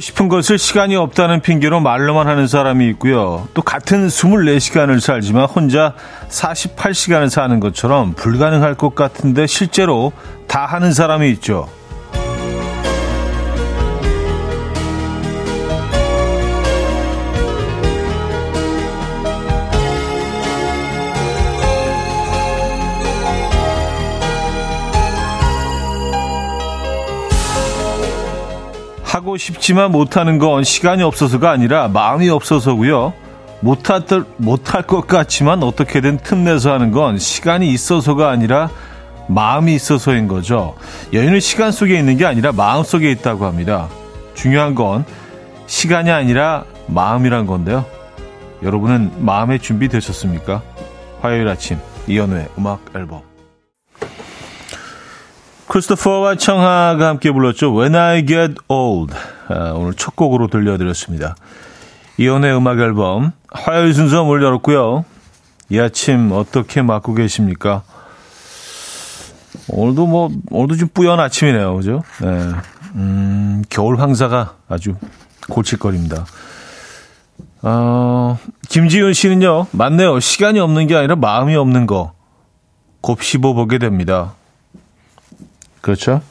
싶은 것을 시간이 없다는 핑계로 말로만 하는 사람이 있고요. 또 같은 24시간을 살지만 혼자 48시간을 사는 것처럼 불가능할 것 같은데 실제로 다 하는 사람이 있죠. 하고 싶지만 못하는 건 시간이 없어서가 아니라 마음이 없어서고요. 못할, 못할 것 같지만 어떻게든 틈내서 하는 건 시간이 있어서가 아니라 마음이 있어서인 거죠. 여유는 시간 속에 있는 게 아니라 마음 속에 있다고 합니다. 중요한 건 시간이 아니라 마음이란 건데요. 여러분은 마음의 준비 되셨습니까? 화요일 아침 이연우의 음악 앨범 크리스토퍼와 청하가 함께 불렀죠. When I Get Old. 아, 오늘 첫 곡으로 들려드렸습니다. 이연의 음악 앨범 화요일 순서 문 열었고요. 이 아침 어떻게 맞고 계십니까? 오늘도 뭐 오늘도 좀 뿌연 아침이네요, 그죠? 네. 음, 겨울 황사가 아주 골칫거립니다. 어, 김지윤 씨는요, 맞네요. 시간이 없는 게 아니라 마음이 없는 거. 곱씹어 보게 됩니다. 그렇죠?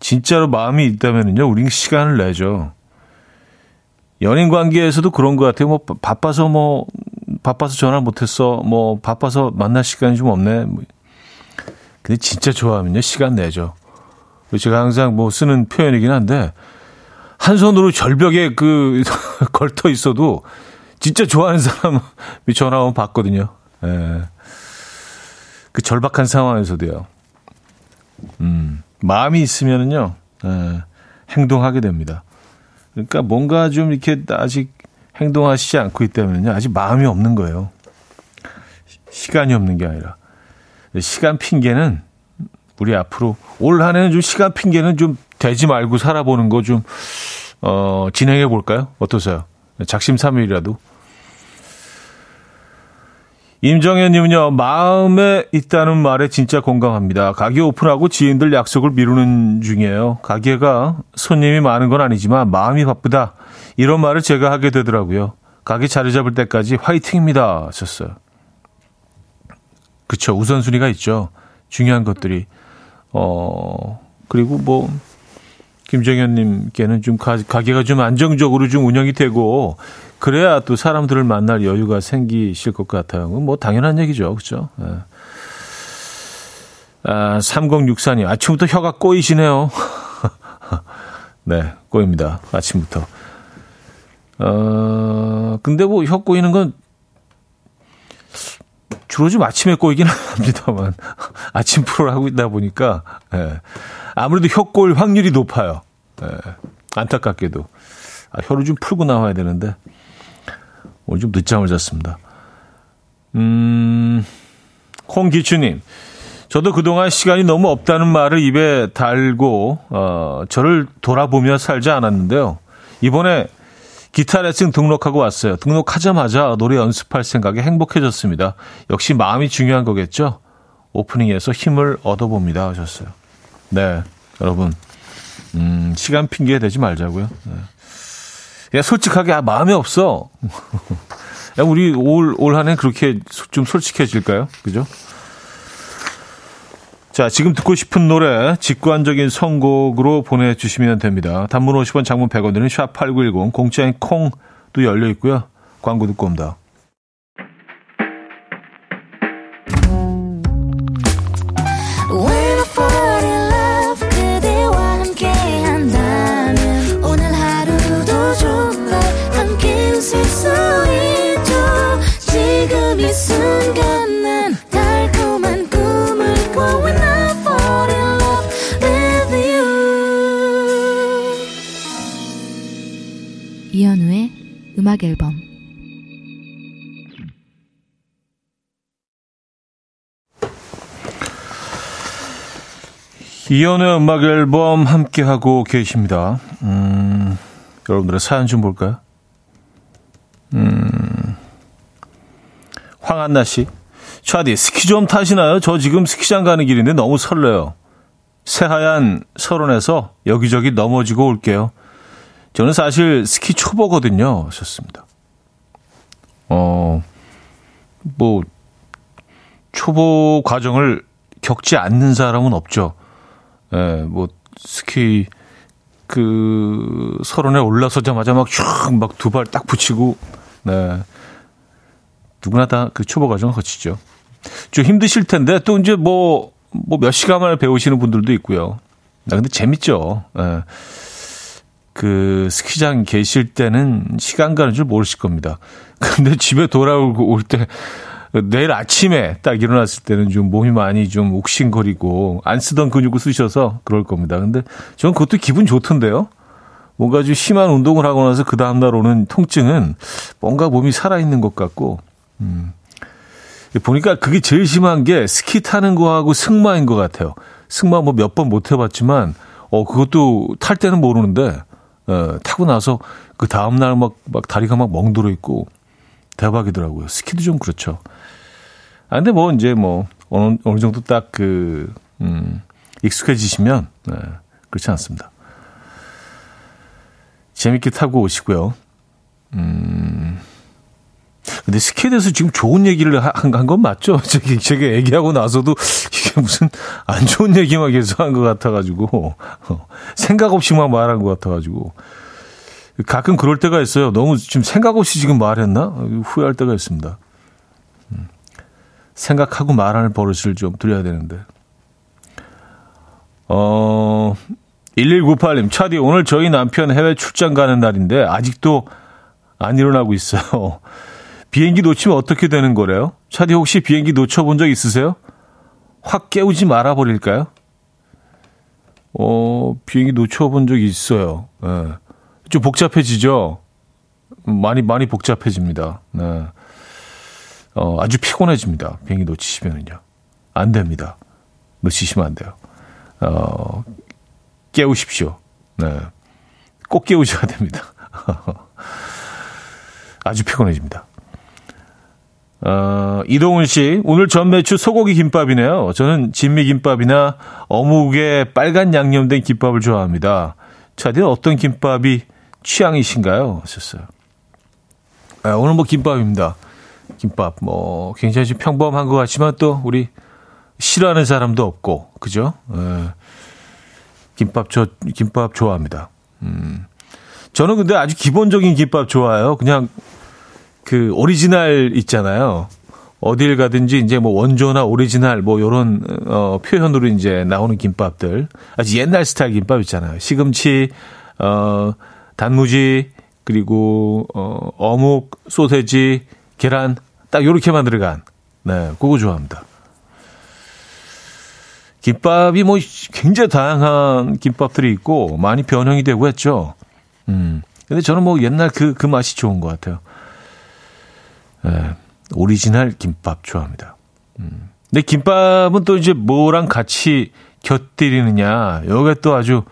진짜로 마음이 있다면요, 우린 시간을 내죠. 연인 관계에서도 그런 것 같아요. 뭐, 바빠서 뭐, 바빠서 전화 못했어. 뭐, 바빠서 만날 시간이 좀 없네. 뭐. 근데 진짜 좋아하면요, 시간 내죠. 제가 항상 뭐 쓰는 표현이긴 한데, 한 손으로 절벽에 그, 걸터 있어도, 진짜 좋아하는 사람이 전화 오면 받거든요. 예. 그 절박한 상황에서도요. 음, 마음이 있으면은요, 에, 행동하게 됩니다. 그러니까 뭔가 좀 이렇게 아직 행동하시지 않고 있다면요, 아직 마음이 없는 거예요. 시간이 없는 게 아니라. 시간 핑계는 우리 앞으로 올 한 해는 좀 시간 핑계는 좀 되지 말고 살아보는 거 좀, 어, 진행해 볼까요? 어떠세요? 작심삼일이라도. 임정현님은요, 마음에 있다는 말에 진짜 공감합니다. 가게 오픈하고 지인들 약속을 미루는 중이에요. 가게가 손님이 많은 건 아니지만 마음이 바쁘다. 이런 말을 제가 하게 되더라고요. 가게 자리 잡을 때까지 화이팅입니다. 하셨어요. 그쵸. 우선순위가 있죠. 중요한 것들이. 어, 그리고 뭐, 김정현님께는 좀 가, 가게가 좀 안정적으로 좀 운영이 되고, 그래야 또 사람들을 만날 여유가 생기실 것 같아요. 뭐 당연한 얘기죠. 그렇죠? 네. 아, 3064님, 아침부터 혀가 꼬이시네요. 네, 꼬입니다. 아침부터. 어, 근데 뭐 혀 꼬이는 건 주로 좀 아침에 꼬이긴 합니다만 아침 프로를 하고 있다 보니까 예. 아무래도 혀 꼬일 확률이 높아요. 예. 안타깝게도 아, 혀를 좀 풀고 나와야 되는데 오늘 좀 늦잠을 잤습니다. 음, 콩기추님. 저도 그동안 시간이 너무 없다는 말을 입에 달고, 어, 저를 돌아보며 살지 않았는데요. 이번에 기타 레슨 등록하고 왔어요. 등록하자마자 노래 연습할 생각에 행복해졌습니다. 역시 마음이 중요한 거겠죠? 오프닝에서 힘을 얻어봅니다. 하셨어요. 네, 여러분. 음, 시간 핑계 대지 말자고요. 네. 야, 솔직하게, 아, 마음이 없어. 야, 우리 올, 올 한해 그렇게 좀 솔직해질까요? 그죠? 자, 지금 듣고 싶은 노래, 직관적인 선곡으로 보내주시면 됩니다. 단문 50원, 장문 100원 드는 샵8910, 공짜인 콩도 열려 있고요. 광고 듣고 옵니다. 음악 앨범 이연의 음악 앨범 함께 하고 계십니다. 음, 여러분들의 사연 좀 볼까요? 음, 황한나 씨. 차디, 스키 좀 타시나요? 저 지금 스키장 가는 길인데 너무 설레요. 새하얀 설원에서 여기저기 넘어지고 올게요. 저는 사실 스키 초보거든요. 하셨습니다. 어, 뭐, 초보 과정을 겪지 않는 사람은 없죠. 예, 뭐, 스키, 그, 서론에 올라서자마자 막 쭉, 막두 발 딱 붙이고, 네. 누구나 다 그 초보 과정을 거치죠. 좀 힘드실 텐데, 또 이제 뭐, 뭐 몇 시간 만에 배우시는 분들도 있고요. 아, 근데 재밌죠. 예. 그 스키장 계실 때는 시간 가는 줄 모르실 겁니다. 근데 집에 돌아오고 올 때 내일 아침에 딱 일어났을 때는 좀 몸이 많이 좀 욱신거리고 안 쓰던 근육을 쓰셔서 그럴 겁니다. 근데 저는 그것도 기분 좋던데요. 뭔가 좀 심한 운동을 하고 나서 그 다음날 오는 통증은 뭔가 몸이 살아있는 것 같고, 음. 보니까 그게 제일 심한 게 스키 타는 거하고 승마인 것 같아요. 승마 뭐 몇 번 못 해봤지만, 어, 그것도 탈 때는 모르는데, 어, 타고 나서 그 다음날 막, 막 다리가 막 멍들어 있고 대박이더라고요. 스키도 좀 그렇죠. 아, 근데 뭐 이제 뭐 어느, 어느 정도 딱 그, 음, 익숙해지시면, 네, 그렇지 않습니다. 재밌게 타고 오시고요. 음, 근데 스키에 대해서 지금 좋은 얘기를 한 건 맞죠? 저기, 제가 얘기하고 나서도 이게 무슨 안 좋은 얘기만 계속 한 것 같아가지고, 어, 생각 없이만 말한 것 같아가지고. 가끔 그럴 때가 있어요. 너무 지금 생각 없이 지금 말했나? 후회할 때가 있습니다. 음, 생각하고 말하는 버릇을 좀 들여야 되는데. 어, 1198님, 차디, 오늘 저희 남편 해외 출장 가는 날인데, 아직도 안 일어나고 있어요. 비행기 놓치면 어떻게 되는 거래요? 차디 혹시 비행기 놓쳐본 적 있으세요? 확 깨우지 말아 버릴까요? 어, 비행기 놓쳐본 적이 있어요. 네. 좀 복잡해지죠? 많이, 많이 복잡해집니다. 네. 어, 아주 피곤해집니다. 비행기 놓치시면은요. 안 됩니다. 놓치시면 안 돼요. 어, 깨우십시오. 네. 꼭 깨우셔야 됩니다. 아주 피곤해집니다. 어, 이동훈 씨, 오늘 전 매추 소고기 김밥이네요. 저는 진미 김밥이나 어묵에 빨간 양념된 김밥을 좋아합니다. 차디는 어떤 김밥이 취향이신가요? 하셨어요. 아, 오늘 뭐 김밥입니다. 김밥, 뭐, 굉장히 좀 평범한 것 같지만 또 우리 싫어하는 사람도 없고, 그죠? 에, 김밥, 저, 김밥 좋아합니다. 음. 저는 근데 아주 기본적인 김밥 좋아해요. 그냥 그 오리지널 있잖아요. 어딜 가든지 이제 뭐 원조나 오리지널 뭐 요런 어 표현으로 이제 나오는 김밥들. 아주 옛날 스타일 김밥 있잖아요. 시금치 어 단무지 그리고 어 어묵, 소세지, 계란 딱 요렇게만 들어간. 네, 그거 좋아합니다. 김밥이 뭐 굉장히 다양한 김밥들이 있고 많이 변형이 되고 했죠. 음. 근데 저는 뭐 옛날 그, 그 맛이 좋은 것 같아요. 예, 오리지널 김밥 좋아합니다. 음. 근데 김밥은 또 이제 뭐랑 같이 곁들이느냐, 요게 또 아주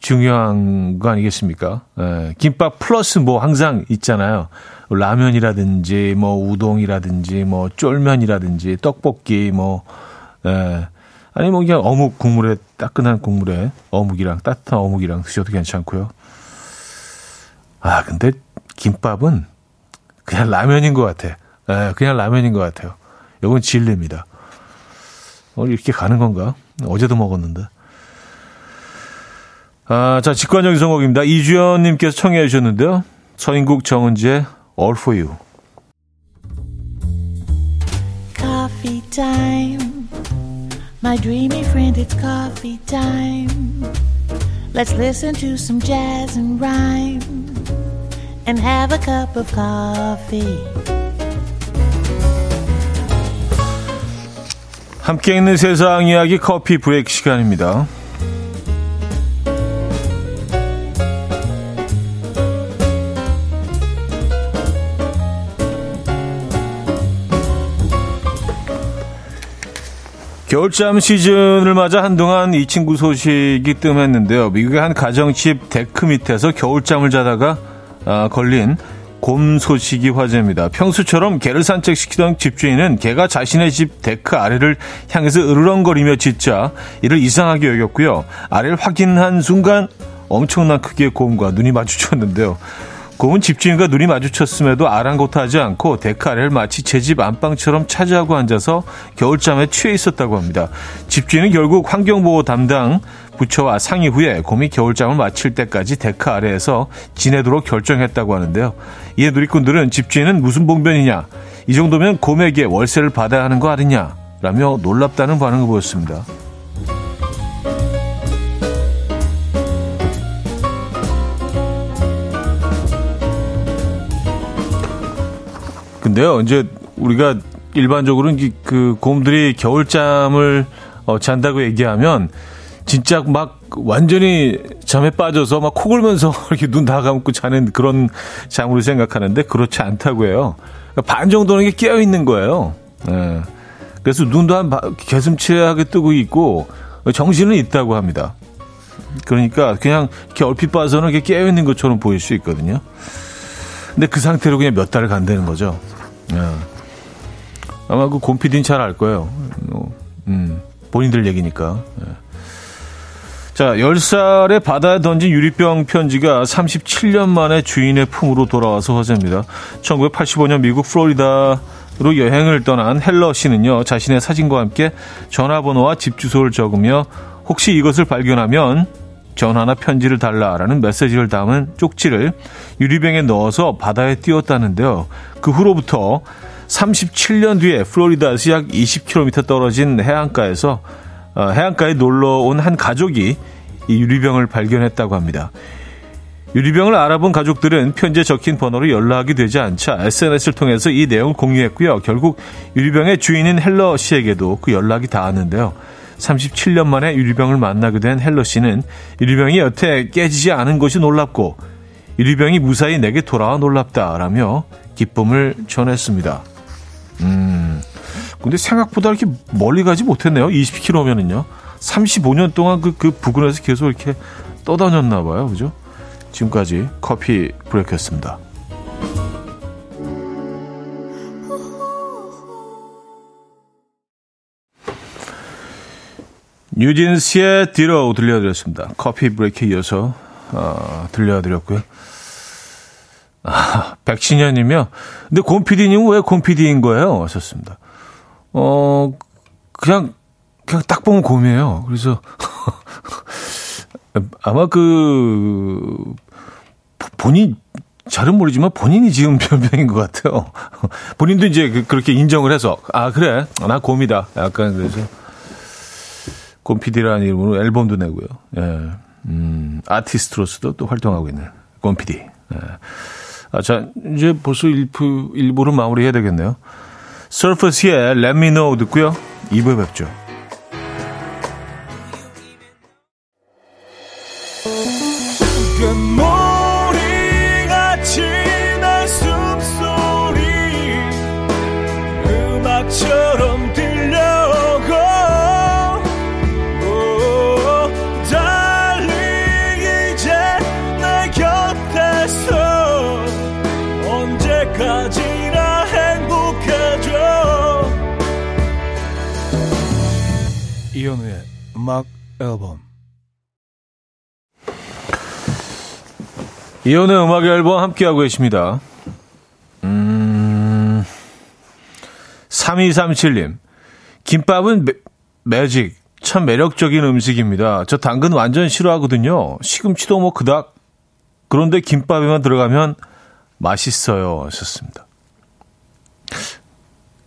중요한 거 아니겠습니까? 예, 김밥 플러스 뭐 항상 있잖아요. 라면이라든지, 뭐 우동이라든지, 뭐 쫄면이라든지, 떡볶이, 뭐, 예. 아니, 뭐 그냥 어묵 국물에, 따끈한 국물에 어묵이랑, 따뜻한 어묵이랑 드셔도 괜찮고요. 아, 근데 김밥은 그냥 라면인 것 같아. 예, 그냥 라면인 것 같아요. 이건 진리입니다. 어, 이렇게 가는 건가? 어제도 먹었는데. 아, 자, 직관적인 선곡입니다. 이주연님께서 청해 주셨는데요. 서인국 정은지의 All for You. Coffee time. My dreamy friend, it's coffee time. Let's listen to some jazz and rhyme and have a cup of coffee. 함께 있는 세상 이야기 커피 브레이크 시간입니다. 겨울잠 시즌을 맞아 한동안 이 친구 소식이 뜸했는데요. 미국의 한 가정집 데크 밑에서 겨울잠을 자다가 딱 걸린 곰 소식이 화제입니다. 평소처럼 개를 산책시키던 집주인은 개가 자신의 집 데크 아래를 향해서 으르렁거리며 짖자 이를 이상하게 여겼고요. 아래를 확인한 순간 엄청난 크기의 곰과 눈이 마주쳤는데요. 곰은 집주인과 눈이 마주쳤음에도 아랑곳하지 않고 데크 아래를 마치 제 집 안방처럼 차지하고 앉아서 겨울잠에 취해 있었다고 합니다. 집주인은 결국 환경보호 담당 부처와 상의 후에 곰이 겨울잠을 마칠 때까지 데크 아래에서 지내도록 결정했다고 하는데요. 이에 누리꾼들은 집주인은 무슨 봉변이냐? 이 정도면 곰에게 월세를 받아야 하는 거 아니냐? 라며 놀랍다는 반응을 보였습니다. 근데요, 이제 우리가 일반적으로 그 곰들이 겨울잠을 어, 잔다고 얘기하면 진짜 막 완전히 잠에 빠져서 막 코 골면서 이렇게 눈 다 감고 자는 그런 잠으로 생각하는데 그렇지 않다고 해요. 그러니까 반 정도는 깨어 있는 거예요. 예. 그래서 눈도 한 개슴츠하게 뜨고 있고 정신은 있다고 합니다. 그러니까 그냥 이렇게 얼핏 봐서는 이렇게 깨어 있는 것처럼 보일 수 있거든요. 근데 그 상태로 그냥 몇 달을 간다는 거죠. 예. 아마 그 곰피디는 잘 알 거예요. 뭐, 음, 본인들 얘기니까. 예. 자, 10살에 바다에 던진 유리병 편지가 37년 만에 주인의 품으로 돌아와서 화제입니다. 1985년 미국 플로리다로 여행을 떠난 헬러 씨는요, 자신의 사진과 함께 전화번호와 집 주소를 적으며 혹시 이것을 발견하면 전화나 편지를 달라라는 메시지를 담은 쪽지를 유리병에 넣어서 바다에 띄웠다는데요. 그 후로부터 37년 뒤에 플로리다에서 약 20km 떨어진 해안가에서 어, 해안가에 놀러 온 한 가족이 이 유리병을 발견했다고 합니다. 유리병을 알아본 가족들은 편지에 적힌 번호로 연락이 되지 않자 SNS를 통해서 이 내용을 공유했고요. 결국 유리병의 주인인 헬러 씨에게도 그 연락이 닿았는데요. 37년 만에 유리병을 만나게 된 헬러 씨는 유리병이 여태 깨지지 않은 것이 놀랍고 유리병이 무사히 내게 돌아와 놀랍다라며 기쁨을 전했습니다. 음, 근데 생각보다 이렇게 멀리 가지 못했네요. 20km면은요. 35년 동안 그, 그 부근에서 계속 이렇게 떠다녔나 봐요. 그죠? 지금까지 커피 브레이크였습니다. 뉴진스의 뒤로 들려드렸습니다. 커피 브레이크 이어서 어, 들려드렸고요. 아, 백신현이며 근데 곰피디님은 왜 곰피디인 거예요? 하셨습니다. 어, 그냥, 그냥 딱 보면 곰이에요. 그래서, 아마 그, 본인, 잘은 모르지만 본인이 지은 별명인 것 같아요. 본인도 이제 그, 그렇게 인정을 해서, 아, 그래. 나 곰이다. 약간 그래서. 곰피디라는 이름으로 앨범도 내고요. 예. 음, 아티스트로서도 또 활동하고 있는 곰피디. 예. 아, 자, 이제 벌써 1부, 1부를 마무리해야 되겠네요. 서퍼스의 Let Me Know 듣고요. 2부에 뵙죠. 음악 앨범 이혼의 음악 앨범 함께하고 계십니다. 음, 3237님. 김밥은 매, 매직. 참 매력적인 음식입니다. 저 당근 완전 싫어하거든요. 시금치도 뭐 그닥. 그런데 김밥에만 들어가면 맛있어요. 하셨습니다.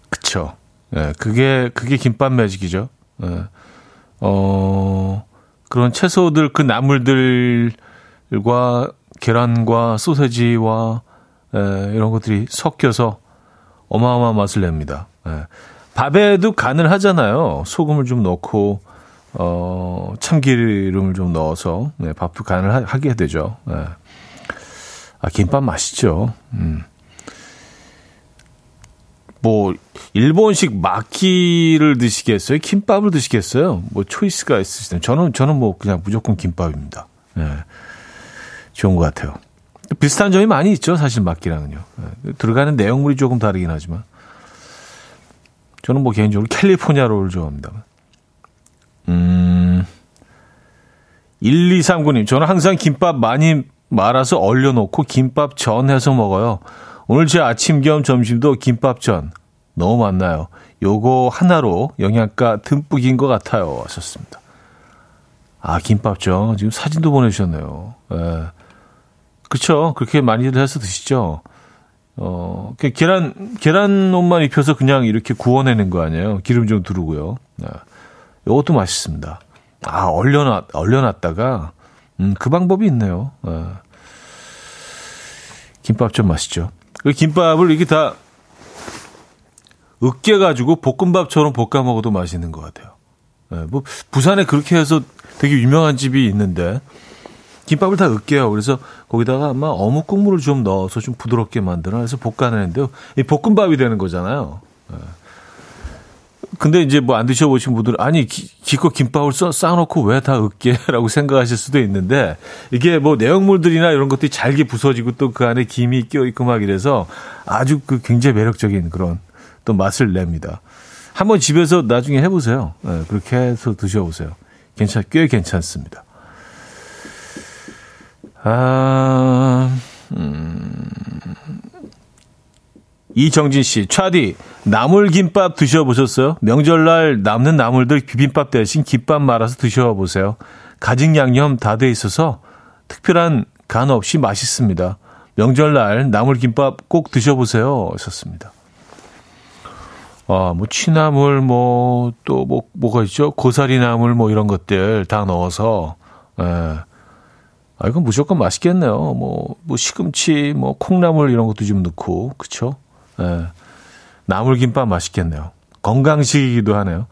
그쵸. 예, 네, 그게, 그게 김밥 매직이죠. 예. 네. 어, 그런 채소들, 그 나물들과 계란과 소세지와 에, 이런 것들이 섞여서 어마어마한 맛을 냅니다. 에. 밥에도 간을 하잖아요. 소금을 좀 넣고 어, 참기름을 좀 넣어서 네, 밥도 간을 하, 하게 되죠. 네. 아, 김밥 맛있죠. 음. 뭐 일본식 마키를 드시겠어요? 김밥을 드시겠어요? 뭐 초이스가 있으시다면 저는 저는 뭐 그냥 무조건 김밥입니다. 네. 좋은 것 같아요. 비슷한 점이 많이 있죠, 사실 마키랑은요. 네. 들어가는 내용물이 조금 다르긴 하지만 저는 뭐 개인적으로 캘리포니아 롤을 좋아합니다. 음, 1239님, 저는 항상 김밥 많이 말아서 얼려놓고 김밥 전 해서 먹어요. 오늘 제 아침 겸 점심도 김밥 전. 너무 많나요? 요거 하나로 영양가 듬뿍인 것 같아요. 하셨습니다. 아, 김밥전. 지금 사진도 보내주셨네요. 예. 그렇죠. 그렇게 많이들 해서 드시죠. 어, 그 계란, 계란 옷만 입혀서 그냥 이렇게 구워내는 거 아니에요. 기름 좀 두르고요. 네. 이것도 맛있습니다. 아, 얼려놨, 얼려놨다가, 음, 그 방법이 있네요. 네. 김밥 좀 맛있죠. 그 김밥을 이렇게 다 으깨가지고 볶음밥처럼 볶아 먹어도 맛있는 것 같아요. 네, 뭐, 부산에 그렇게 해서 되게 유명한 집이 있는데, 김밥을 다 으깨요. 그래서 거기다가 아마 어묵 국물을 좀 넣어서 좀 부드럽게 만들어 그래서 볶아내는데요. 이 볶음밥이 되는 거잖아요. 예. 근데 이제 뭐 안 드셔보신 분들은 아니 기, 기껏 김밥을 써, 쌓아놓고 왜 다 으깨라고 생각하실 수도 있는데 이게 뭐 내용물들이나 이런 것들이 잘게 부서지고 또 그 안에 김이 껴있고 막 이래서 아주 그 굉장히 매력적인 그런 또 맛을 냅니다. 한번 집에서 나중에 해보세요. 네, 그렇게 해서 드셔보세요. 괜찮, 꽤 괜찮습니다. 아, 음. 이정진 씨, 차디, 나물김밥 드셔보셨어요? 명절날 남는 나물들 비빔밥 대신 김밥 말아서 드셔보세요. 가진 양념 다 돼 있어서 특별한 간 없이 맛있습니다. 명절날 나물김밥 꼭 드셔보세요. 하셨습니다. 아, 뭐, 취나물, 뭐, 또, 뭐, 뭐가 있죠? 고사리 나물, 뭐, 이런 것들 다 넣어서, 예. 아, 이건 무조건 맛있겠네요. 뭐, 뭐 시금치, 뭐 콩나물 이런 것도 좀 넣고, 그쵸? 예. 나물김밥 맛있겠네요. 건강식이기도 하네요.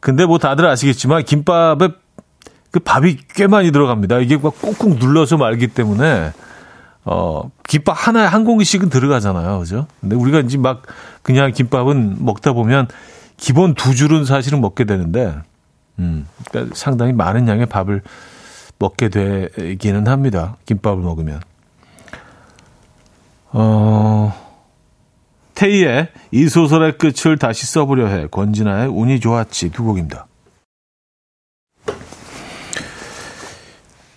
근데 뭐 다들 아시겠지만 김밥에 그 밥이 꽤 많이 들어갑니다. 이게 막 꾹꾹 눌러서 말기 때문에 어 김밥 하나에 한 공기씩은 들어가잖아요, 그죠? 근데 우리가 이제 막 그냥 김밥은 먹다 보면 기본 두 줄은 사실은 먹게 되는데, 음, 그러니까 상당히 많은 양의 밥을 먹게 되기는 합니다. 김밥을 먹으면. 어, 테이의 이 소설의 끝을 다시 써보려 해. 권진아의 운이 좋았지. 두 곡입니다.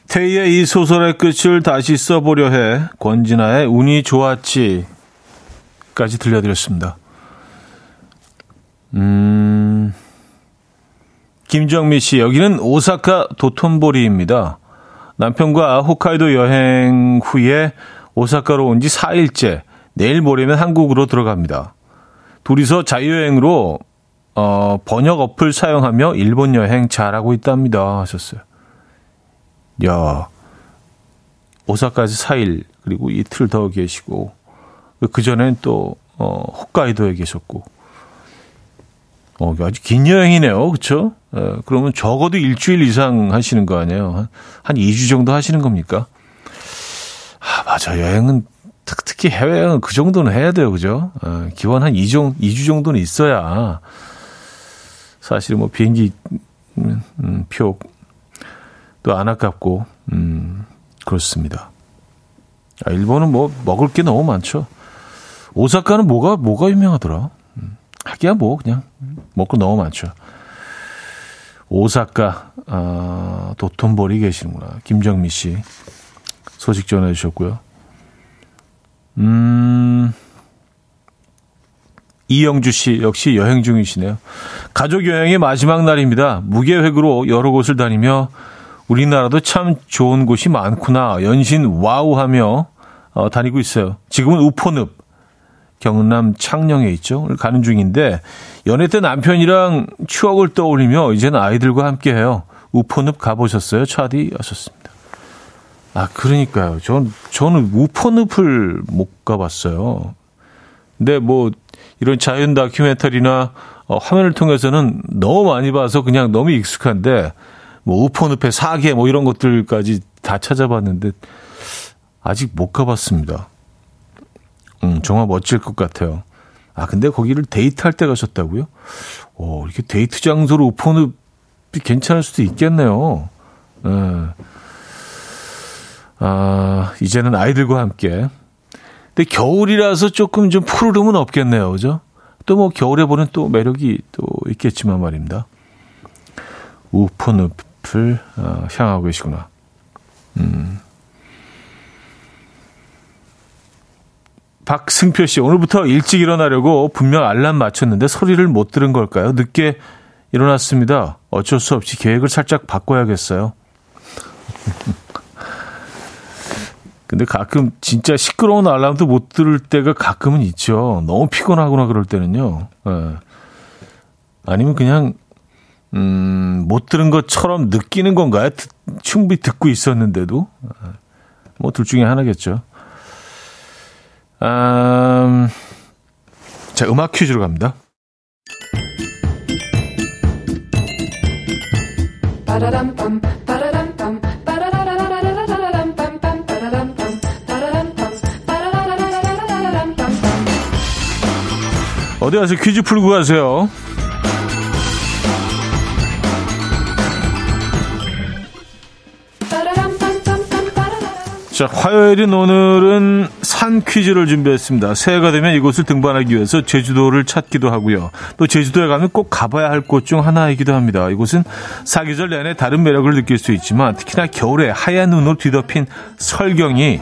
테이의 이 소설의 끝을 다시 써보려 해. 권진아의 운이 좋았지. 까지 들려드렸습니다. 음, 김정미 씨, 여기는 오사카 도톤보리입니다. 남편과 홋카이도 여행 후에 오사카로 온 지 4일째. 내일 모레면 한국으로 들어갑니다. 둘이서 자유여행으로 어, 번역 어플 사용하며 일본 여행 잘하고 있답니다. 하셨어요. 야, 오사카에서 4일, 그리고 이틀 더 계시고, 그 전엔 또, 어, 홋카이도에 계셨고, 어, 아주 긴 여행이네요. 그쵸? 예, 그러면 적어도 일주일 이상 하시는 거 아니에요? 한, 한 2주 정도 하시는 겁니까? 아, 맞아. 여행은, 특히 해외여행은 그 정도는 해야 돼요. 그죠? 어, 기본 한 2주, 2주 정도는 있어야 사실 뭐 비행기 음, 음 표도 안 아깝고, 음, 그렇습니다. 아, 일본은 뭐 먹을 게 너무 많죠. 오사카는 뭐가, 뭐가 유명하더라? 음, 하기야 뭐, 그냥 먹고 너무 많죠. 오사카 어, 도톤보리 계시는구나. 김정미 씨 소식 전해주셨고요. 음, 이영주 씨 역시 여행 중이시네요. 가족 여행의 마지막 날입니다. 무계획으로 여러 곳을 다니며 우리나라도 참 좋은 곳이 많구나 연신 wow 하며 어, 다니고 있어요. 지금은 우포늪 경남 창녕에 있죠. 가는 중인데 연애 때 남편이랑 추억을 떠올리며 이제는 아이들과 함께 해요. 우포늪 가보셨어요? 차디 하셨습니다. 아, 그러니까요. 전, 저는 우포늪을 못 가봤어요. 근데 뭐, 이런 자연 다큐멘터리나 어, 화면을 통해서는 너무 많이 봐서 그냥 너무 익숙한데, 뭐, 우포늪의 사계 뭐 이런 것들까지 다 찾아봤는데, 아직 못 가봤습니다. 음, 정말 멋질 것 같아요. 아, 근데 거기를 데이트할 때 가셨다고요? 오, 이렇게 데이트 장소로 우폰을 괜찮을 수도 있겠네요. 예. 아, 이제는 아이들과 함께. 근데 겨울이라서 조금 좀 푸르름은 없겠네요. 그죠? 또 뭐 겨울에 보는 또 매력이 또 있겠지만 말입니다. 곳을 어, 향하고 계시구나. 음. 박승표 씨, 오늘부터 일찍 일어나려고 분명 알람 맞췄는데 소리를 못 들은 걸까요? 늦게 일어났습니다. 어쩔 수 없이 계획을 살짝 바꿔야겠어요. 근데 가끔 진짜 시끄러운 알람도 못 들을 때가 가끔은 있죠. 너무 피곤하거나 그럴 때는요. 예. 아니면 그냥 음, 못 들은 것처럼 느끼는 건가요? 듣, 충분히 듣고 있었는데도 예. 뭐둘 중에 하나겠죠. 음, 자 음악 퀴즈로 갑니다. 어디 가서 퀴즈 풀고 가세요. 자, 화요일인 오늘은 산 퀴즈를 준비했습니다. 새해가 되면 이곳을 등반하기 위해서 제주도를 찾기도 하고요. 또 제주도에 가면 꼭 가봐야 할 곳 중 하나이기도 합니다. 이곳은 사계절 내내 다른 매력을 느낄 수 있지만 특히나 겨울에 하얀 눈으로 뒤덮인 설경이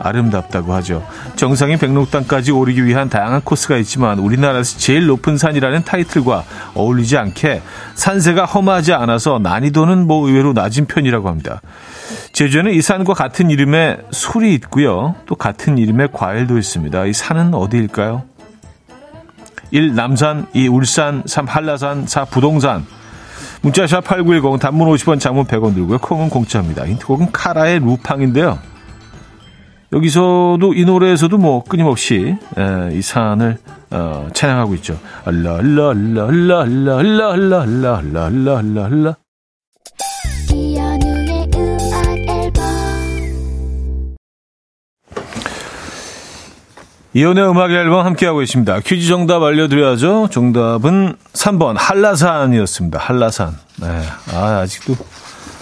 아름답다고 하죠. 정상인 백록당까지 오르기 위한 다양한 코스가 있지만 우리나라에서 제일 높은 산이라는 타이틀과 어울리지 않게 산세가 험하지 않아서 난이도는 뭐 의외로 낮은 편이라고 합니다. 제주에는 이 산과 같은 이름의 술이 있고요. 또 같은 이름의 과일도 있습니다. 이 산은 어디일까요? 1. 남산 2. 울산 3. 한라산 4. 부동산 문자샵 8910 단문 50원 장문 100원 들고요. 콩은 공짜입니다. 힌트곡은 카라의 루팡인데요. 여기서도 이 노래에서도 뭐 끊임없이 이 산을 어, 찬양하고 있죠. 랄라랄라랄라랄라랄라랄라랄라 이연의 음악 앨범 함께하고 있습니다. 퀴즈 정답 알려드려야죠. 정답은 3번 한라산이었습니다. 한라산. 네. 아, 아직도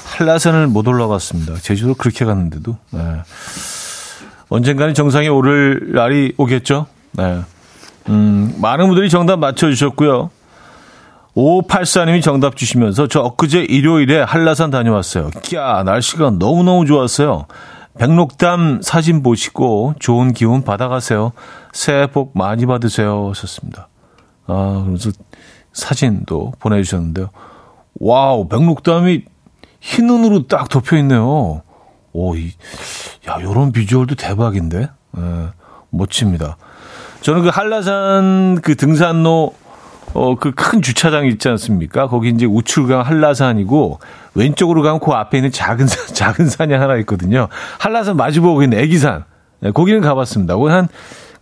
한라산을 못 올라갔습니다. 제주도 그렇게 갔는데도. 네. 언젠가는 정상에 오를 날이 오겠죠. 네. 음, 많은 분들이 정답 맞춰주셨고요. 5584님이 정답 주시면서 저 엊그제 일요일에 한라산 다녀왔어요. 야 날씨가 너무너무 좋았어요. 백록담 사진 보시고 좋은 기운 받아가세요. 새해 복 많이 받으세요. 하셨습니다. 아, 그래서 사진도 보내주셨는데요. Wow, 백록담이 흰 눈으로 딱 덮여 있네요. 오, 이, 야, 요런 비주얼도 대박인데? 예, 멋집니다. 저는 그 한라산 그 등산로, 어, 그 큰 주차장 있지 않습니까? 거기 이제 우측은 한라산이고, 왼쪽으로 가면 그 앞에 있는 작은 산, 작은 산이 하나 있거든요. 한라산 마주보고 있는 애기산. 예, 거기는 가봤습니다. 거기 한,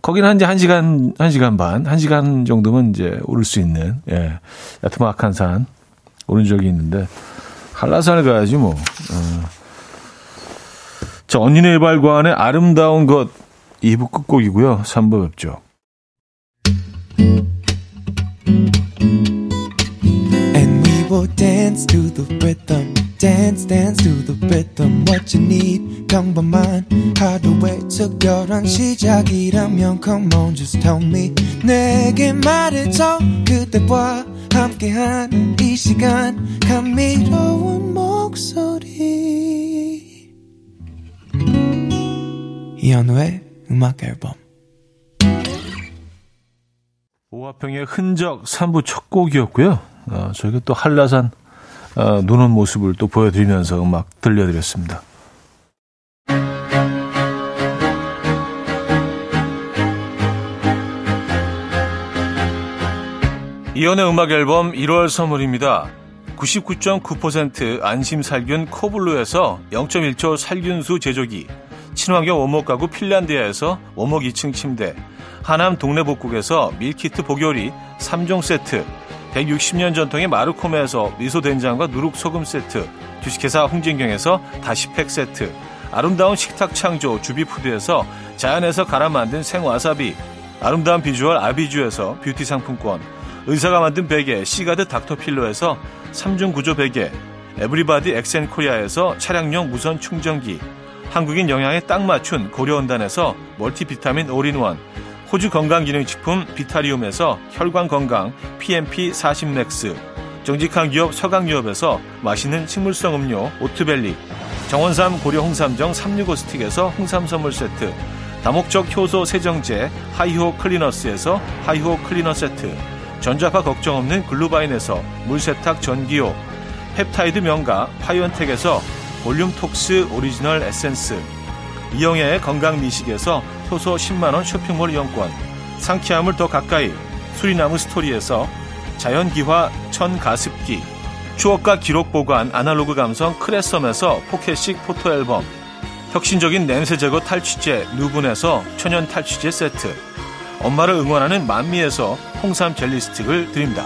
거기는 한 한 시간, 한 시간 반, 한 시간 정도면 이제 오를 수 있는, 예, 야트막한 산, 오른 적이 있는데, 한라산을 가야지 뭐. 어. 자, 언니네 예발관의 아름다운 것 2부 끝곡이고요. 3부 뵙죠. dance to the rhythm dance dance to the rhythm what you need come by mine how the way took your run she jagged come on just tell me nigga mad it's all good the boy i'm behind easy gun come meet oh one more so deep 이현우의 음악 앨범 오화평의 흔적 3부 첫 곡이었고요. 어, 저희가 또 한라산 어, 노는 모습을 또 보여드리면서 음악 들려드렸습니다. 이연의 음악 앨범 1월 선물입니다. 99.9% 안심 살균 코블루에서 0.1초 살균수 제조기 친환경 원목 가구 핀란드에서 원목 2층 침대, 하남 동네 복국에서 밀키트 복요리 3종 세트, 160년 전통의 마르코메에서 미소 된장과 누룩 소금 세트, 주식회사 홍진경에서 다시팩 세트, 아름다운 식탁 창조 주비푸드에서 자연에서 갈아 만든 생와사비, 아름다운 비주얼 아비주에서 뷰티 상품권, 의사가 만든 베개 시가드 닥터필로에서 3중 구조 베개, 에브리바디 엑센코리아에서 차량용 무선 충전기, 한국인 영양에 딱 맞춘 고려원단에서 멀티비타민 올인원, 호주 건강기능식품 비타리움에서 혈관건강 PMP40 맥스, 정직한 기업 서강유업에서 맛있는 식물성 음료 오트벨리 정원삼 고려 홍삼정 365 스틱에서 홍삼 선물 세트 다목적 효소 세정제 하이호 클리너스에서 하이호 클리너 세트 전자파 걱정 없는 글루바인에서 물세탁 전기요 펩타이드 명가 파이언텍에서 볼륨톡스 오리지널 에센스. 이영애의 건강미식에서 효소 10만원 쇼핑몰 이용권. 상쾌함을 더 가까이 수리나무 스토리에서 자연기화 천가습기. 추억과 기록 보관 아날로그 감성 크레썸에서 포켓식 포토앨범. 혁신적인 냄새 제거 탈취제 누분에서 천연 탈취제 세트. 엄마를 응원하는 만미에서 홍삼 젤리 스틱을 드립니다.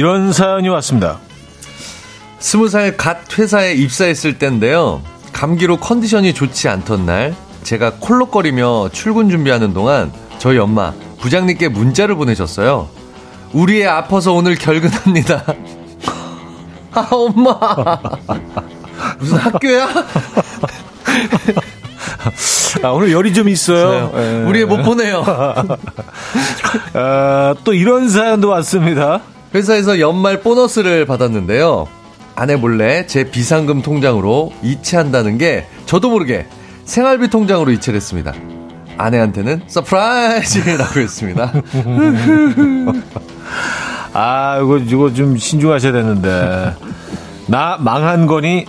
이런 사연이 왔습니다. 스무 살 갓 회사에 입사했을 때인데요. 감기로 컨디션이 좋지 않던 날 제가 콜록거리며 출근 준비하는 동안 저희 엄마 부장님께 문자를 보내셨어요. 우리 애 아파서 오늘 결근합니다. 아 엄마 무슨 학교야? 아, 오늘 열이 좀 있어요. 네. 우리 애 못 보내요. 아, 또 이런 사연도 왔습니다. 회사에서 연말 보너스를 받았는데요. 아내 몰래 제 비상금 통장으로 이체한다는 게 저도 모르게 생활비 통장으로 이체를 했습니다. 아내한테는 surprise라고 했습니다. 아, 이거, 이거 좀 신중하셔야 되는데. 나 망한 거니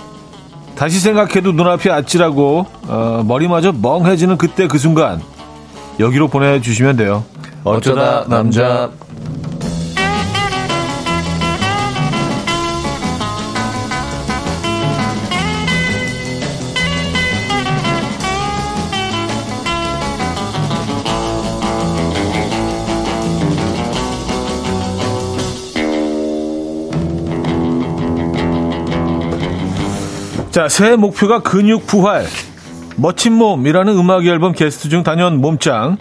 다시 생각해도 눈앞이 아찔하고 어, 머리마저 멍해지는 그때 그 순간 여기로 보내주시면 돼요. 어쩌다 남자 자, 새해 목표가 근육 부활. 멋진 몸이라는 음악 앨범 게스트 중 단연 몸짱.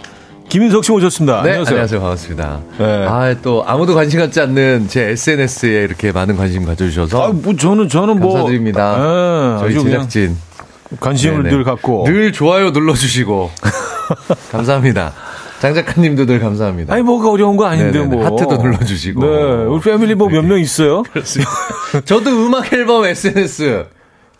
김인석 씨 오셨습니다. 네, 안녕하세요. 안녕하세요. 반갑습니다. 네. 아, 또 아무도 관심 갖지 않는 제 SNS에 이렇게 많은 관심 가져주셔서 아, 뭐 저는 저는 뭐 감사드립니다. 예, 저희 제작진 관심을 네네. 늘 갖고 늘 좋아요 눌러주시고 감사합니다. 장 작가님도 늘 감사합니다. 아니 뭐가 어려운 거 아닌데 네네네. 뭐 하트도 눌러주시고. 네, 우리 패밀리 뭐 몇명 있어요? 저도 음악 앨범 SNS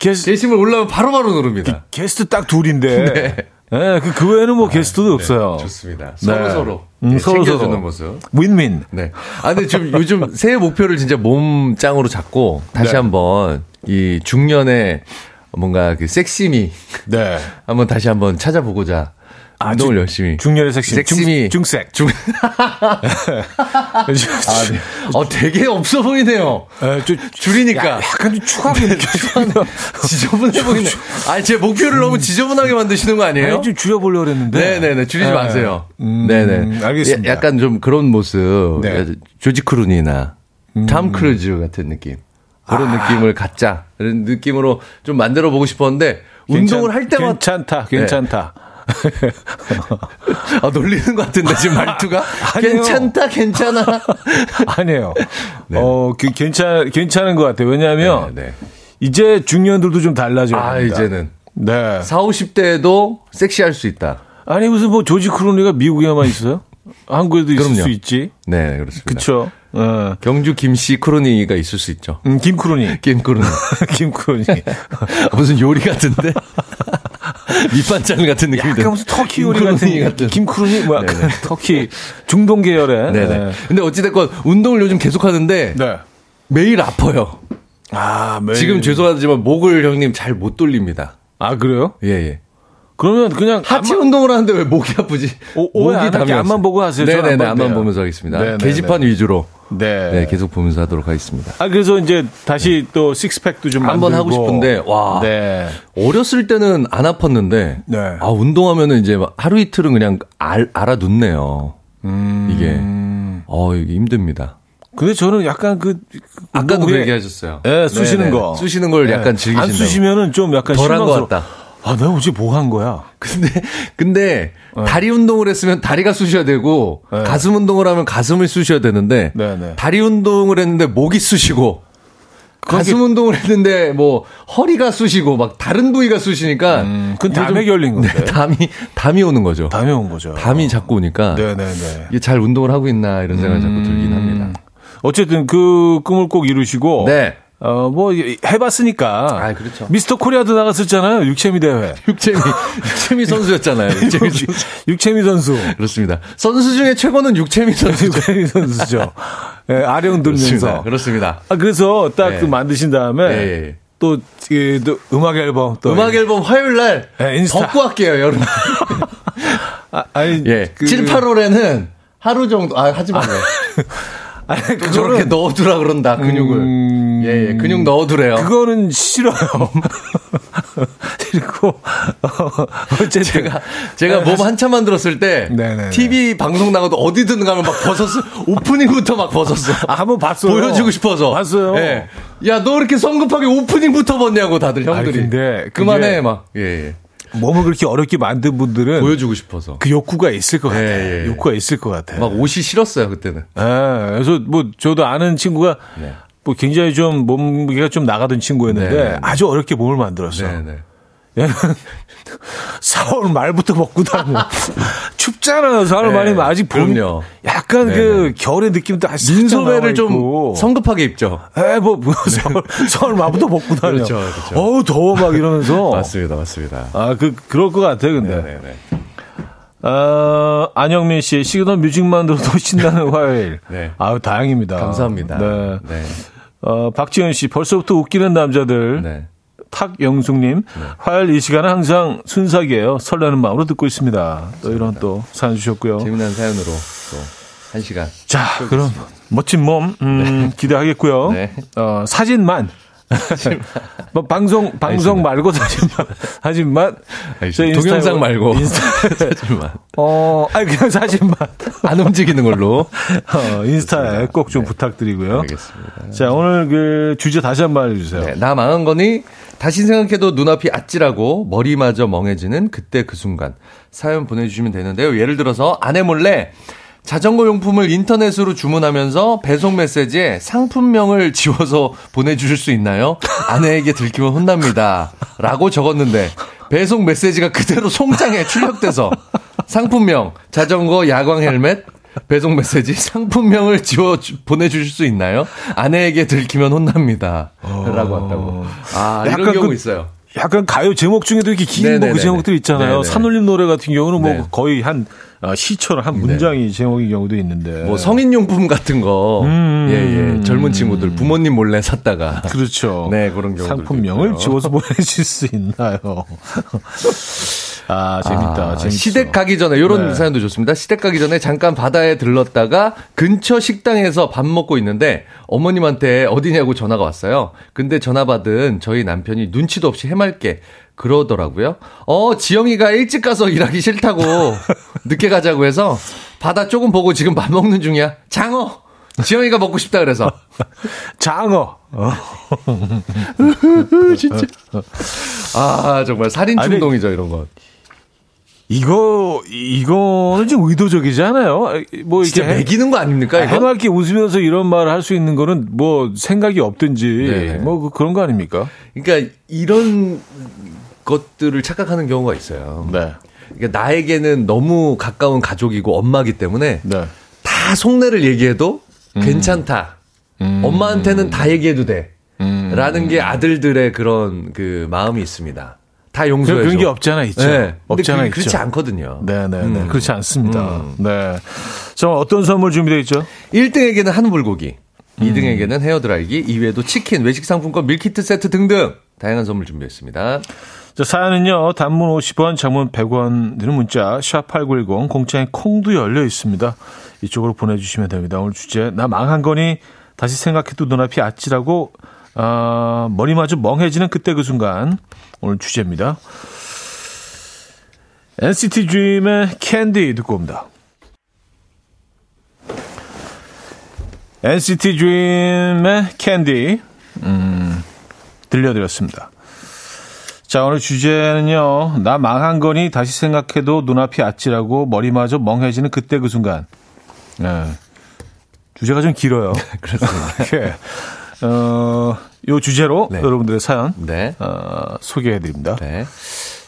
게스, 게시물 올라오면 바로 바로 누릅니다. 게스트 딱 둘인데. 네. 네, 그, 그 외에는 뭐 게스트도 없어요. 좋습니다. 네. 서로 서로 음, 네, 서로 챙겨주는 서로. 모습. 윈윈. 네. 아, 근데 지금 요즘 새해 목표를 진짜 몸짱으로 잡고 다시 네. 한번 이 중년의 뭔가 그 섹시미 네. 한번 다시 한번 찾아보고자 운동을 중- 열심히. 중년의 섹시. 섹시미. 중, 중색. 중. 아, 네. 어, 되게 없어 보이네요. 에, 좀, 줄이니까. 야, 약간 좀 추하게 느껴지네요. 지저분해 보이네. 아니, 제 목표를 너무 지저분하게 만드시는 거 아니에요? 아니, 좀 줄여보려고 그랬는데. 네네네, 줄이지 네. 마세요. 음, 네네. 알겠습니다. 야- 약간 좀 그런 모습. 네. 조지 클루니나 톰 크루즈 같은 느낌. 그런 아. 느낌을 갖자. 그런 느낌으로 좀 만들어 보고 싶었는데, 운동을 할 때마다. 괜찮다, 괜찮다. 아, 놀리는 것 같은데, 지금 말투가? 괜찮다, 괜찮아. 아니에요. 어, 그, 괜찮, 괜찮은 것 같아요. 왜냐하면, 네, 네. 이제 중년들도 좀 달라져요. 아, 이제는. 네. 4, 50대에도 섹시할 수 있다. 아니, 무슨 뭐, 조지 클루니가 미국에만 있어요? 한국에도 있을 그럼요. 수 있지. 네, 그렇습니다. 그쵸. 어. 경주 김씨 크루니가 있을 수 있죠. 음, 김 크루니. 김 크루니. 김 크루니. 무슨 요리 같은데? 밑반찬 같은 느낌이 약간 무슨 터키 요리 같은. 김 크루니? 뭐, 약간 네네. 터키 중동 계열의. 네네. 근데 어찌됐건 운동을 요즘 계속 하는데 네. 매일 아파요. 아, 매일. 지금 죄송하지만 목을 형님 잘 못 돌립니다. 아, 그래요? 예, 예. 그러면 그냥 하체 운동을 하는데 왜 목이 아프지? 오, 오해 안 할게. 앞만 보고 하세요. 네네네, 안 앞만 보면서 하겠습니다. 네네네. 게시판 위주로. 네. 네, 계속 보면서 하도록 하겠습니다. 아, 그래서 이제 다시 또 식스팩도 좀 한번 하고. 싶은데, 와. 네. 어렸을 때는 안 아팠는데, 네. 아, 운동하면은 이제 막 하루 이틀은 그냥 알, 알아눕네요. 이게. 어, 이게 힘듭니다. 근데 저는 약간 그, 그 아까도 그 얘기하셨어요. 예, 쑤시는 네네. 거. 쑤시는 걸 약간 예. 즐기신다고. 안 쑤시면은 좀 약간 덜한 것. 같다. 아, 내가 어제 뭐 한 거야? 근데, 근데, 다리 운동을 했으면 다리가 쑤셔야 되고, 네. 가슴 운동을 하면 가슴을 쑤셔야 되는데, 네네. 다리 운동을 했는데 목이 쑤시고, 가슴 운동을 했는데 뭐 허리가 쑤시고 막 다른 부위가 쑤시니까 음, 그건 이게 담에 좀- 결린 건데. 네, 담이 담이 오는 거죠. 담에 온 거죠. 담이 자꾸 오니까 네네네. 이게 잘 운동을 하고 있나 이런 생각이 자꾸 들긴 합니다. 어쨌든 그 꿈을 꼭 이루시고. 네. 어, 뭐, 해봤으니까. 아, 그렇죠. 미스터 코리아도 나갔었잖아요. 육체미 대회. 육체미 육체미 선수였잖아요. 육체미 선수. 육체미 선수. 그렇습니다. 선수 중에 최고는 육체미 선수죠. 육체미 선수죠. 예, 아령 그렇습니다. 들면서. 그렇습니다. 아, 그래서 딱 네. 그 만드신 다음에 예, 예. 또, 그, 또 음악 앨범 또. 음악 앨범 화요일 날 네, 인스타. 벗고 할게요, 여러분. 아, 아니, 예. 그- 7, 8월에는 하루 정도 아, 하지 마요. 아 니, 또 그거는- 저렇게 넣어두라 그런다, 근육을. 음, 예, 예. 근육 넣어두래요. 그거는 싫어요. 그리고, 어, 어쨌든. 제가 제가 몸 한참 만들었을 때 네네네. TV 방송 나가도 어디든 가면 막 벗었어. 오프닝부터 막 벗었어. 아, 한번 봤어요. 보여주고 싶어서. 봤어요. 예. 야, 너 이렇게 성급하게 오프닝부터 벗냐고 다들 형들이. 아니, 근데 그만해 막. 예, 예. 몸을 그렇게 어렵게 만든 분들은 보여주고 싶어서. 그 욕구가 있을 것 같아요. 예, 예. 욕구가 있을 것 같아요. 막 옷이 싫었어요, 그때는. 예, 그래서 뭐 저도 아는 친구가 네. 뭐 굉장히 좀 몸무게가 좀 나가던 친구였는데 네, 네. 아주 어렵게 몸을 만들었어. 네, 네. 4월 말부터 먹고 다녀. 춥잖아요. 4월 네, 말이면 아직 봄. 그럼요. 약간 네, 그 겨울의 느낌도 아직 민소매를 좀 성급하게 입죠. 에, 뭐, 뭐, 4월, 4월 말부터 벗고 다녀. 그렇죠, 그렇죠. 어우, 더워, 막 이러면서. 맞습니다, 맞습니다. 아, 그, 그럴 것 같아요, 근데. 네, 네. 어, 안영민 씨, 시그널 뮤직만 들어도 신나는 화요일. 네. 아유, 다행입니다. 감사합니다. 네. 네. 어, 박지현 씨, 벌써부터 웃기는 남자들. 네. 탁영숙님, 화요일 이 시간은 항상 순삭이에요. 설레는 마음으로 듣고 있습니다. 또 이런 또 사연 주셨고요. 재미난 사연으로 또 한 시간. 자, 그럼 멋진 몸 음, 기대하겠고요. 네. 어, 사진만. 뭐 방송 방송 말고 사진만 사진만 저 인스타에 동영상 말고 인스타 하지만 어 아니 그냥 사진만 안 움직이는 걸로. 어, 인스타에 꼭 좀 부탁드리고요. 알겠습니다. 자 오늘 그 주제 다시 한 번 알려주세요. 네, 나 망한 거니 다시 생각해도 눈앞이 아찔하고 머리마저 멍해지는 그때 그 순간 사연 보내주시면 되는데요. 예를 들어서 아내 몰래 자전거 용품을 인터넷으로 주문하면서 배송 메시지에 상품명을 지워서 보내주실 수 있나요? 아내에게 들키면 혼납니다. 라고 적었는데 배송 메시지가 그대로 송장에 출력돼서 상품명 자전거 야광 헬멧 배송 메시지 상품명을 지워 주- 보내주실 수 있나요? 아내에게 들키면 혼납니다. 라고 왔다고. 아, 이런 경우 그- 있어요. 약간 가요 제목 중에도 이렇게 긴 뭐. 그 제목들 있잖아요. 네네. 산울림 노래 같은 경우는 뭐 네. 거의 한 어, 시처럼 한 문장이 제목인 경우도 있는데. 뭐 성인용품 같은 거, 음. 예, 예. 젊은 친구들 부모님 몰래 샀다가. 그렇죠. 네, 그런 경우도 상품명을. 지워서 보내실 수 있나요? 아, 재밌다. 아, 재밌어. 시댁 가기 전에 이런 네. 사연도 좋습니다. 시댁 가기 전에 잠깐 바다에 들렀다가 근처 식당에서 밥 먹고 있는데 어머님한테 어디냐고 전화가 왔어요. 근데 전화 받은 저희 남편이 눈치도 없이 해맑게 그러더라고요. 어, 지영이가 일찍 가서 일하기 싫다고 늦게 가자고 해서 바다 조금 보고 지금 밥 먹는 중이야. 장어. 지영이가 먹고 싶다 그래서. 장어. 어. 진짜. 아, 정말 살인 아니, 충동이죠, 이런 건. 이거, 이거는 좀 의도적이지 않아요? 뭐, 진짜 이렇게. 매기는 거 아닙니까, 이거? 해맑게 웃으면서 이런 말을 할 수 있는 거는 뭐 생각이 없든지 네네. 뭐 그- 그런 거 아닙니까? 그러니까 이런 것들을 착각하는 경우가 있어요. 네. 그러니까 나에게는 너무 가까운 가족이고 엄마기 때문에 네. 다 속내를 얘기해도 괜찮다. 엄마한테는 다 얘기해도 돼. 음. 라는 게 아들들의 그런 그 마음이 있습니다. 다 그런, 용서해줘. 그런 게 없잖아 있죠. 네. 없잖아 그, 있죠. 그렇지 않거든요. 네네네. 음. 그렇지 않습니다. 네. 자, 어떤 선물 준비되어 있죠? 1등에게는 한우 불고기. 2등에게는 헤어드라이기, 2위에도 치킨, 외식 상품권, 밀키트 세트 등등 다양한 선물 준비했습니다. 자, 사연은요, 단문 50원, 장문 100원 드는 문자, 샵8910, 공짜인 콩도 열려 있습니다. 이쪽으로 보내주시면 됩니다. 오늘 주제, 나 망한 거니 다시 생각해도 눈앞이 아찔하고, 아, 머리마저 멍해지는 그때 그 순간. 오늘 주제입니다. NCT DREAM의 캔디 듣고 옵니다. NCT DREAM의 캔디, 음, 들려드렸습니다. 자, 오늘 주제는요, 나 망한 거니 다시 생각해도 눈앞이 아찔하고 머리마저 멍해지는 그때 그 순간. 네. 주제가 좀 길어요. 그렇습니다. 예. 어, 요 주제로 네. 여러분들의 사연, 네. 어, 소개해 드립니다. 네.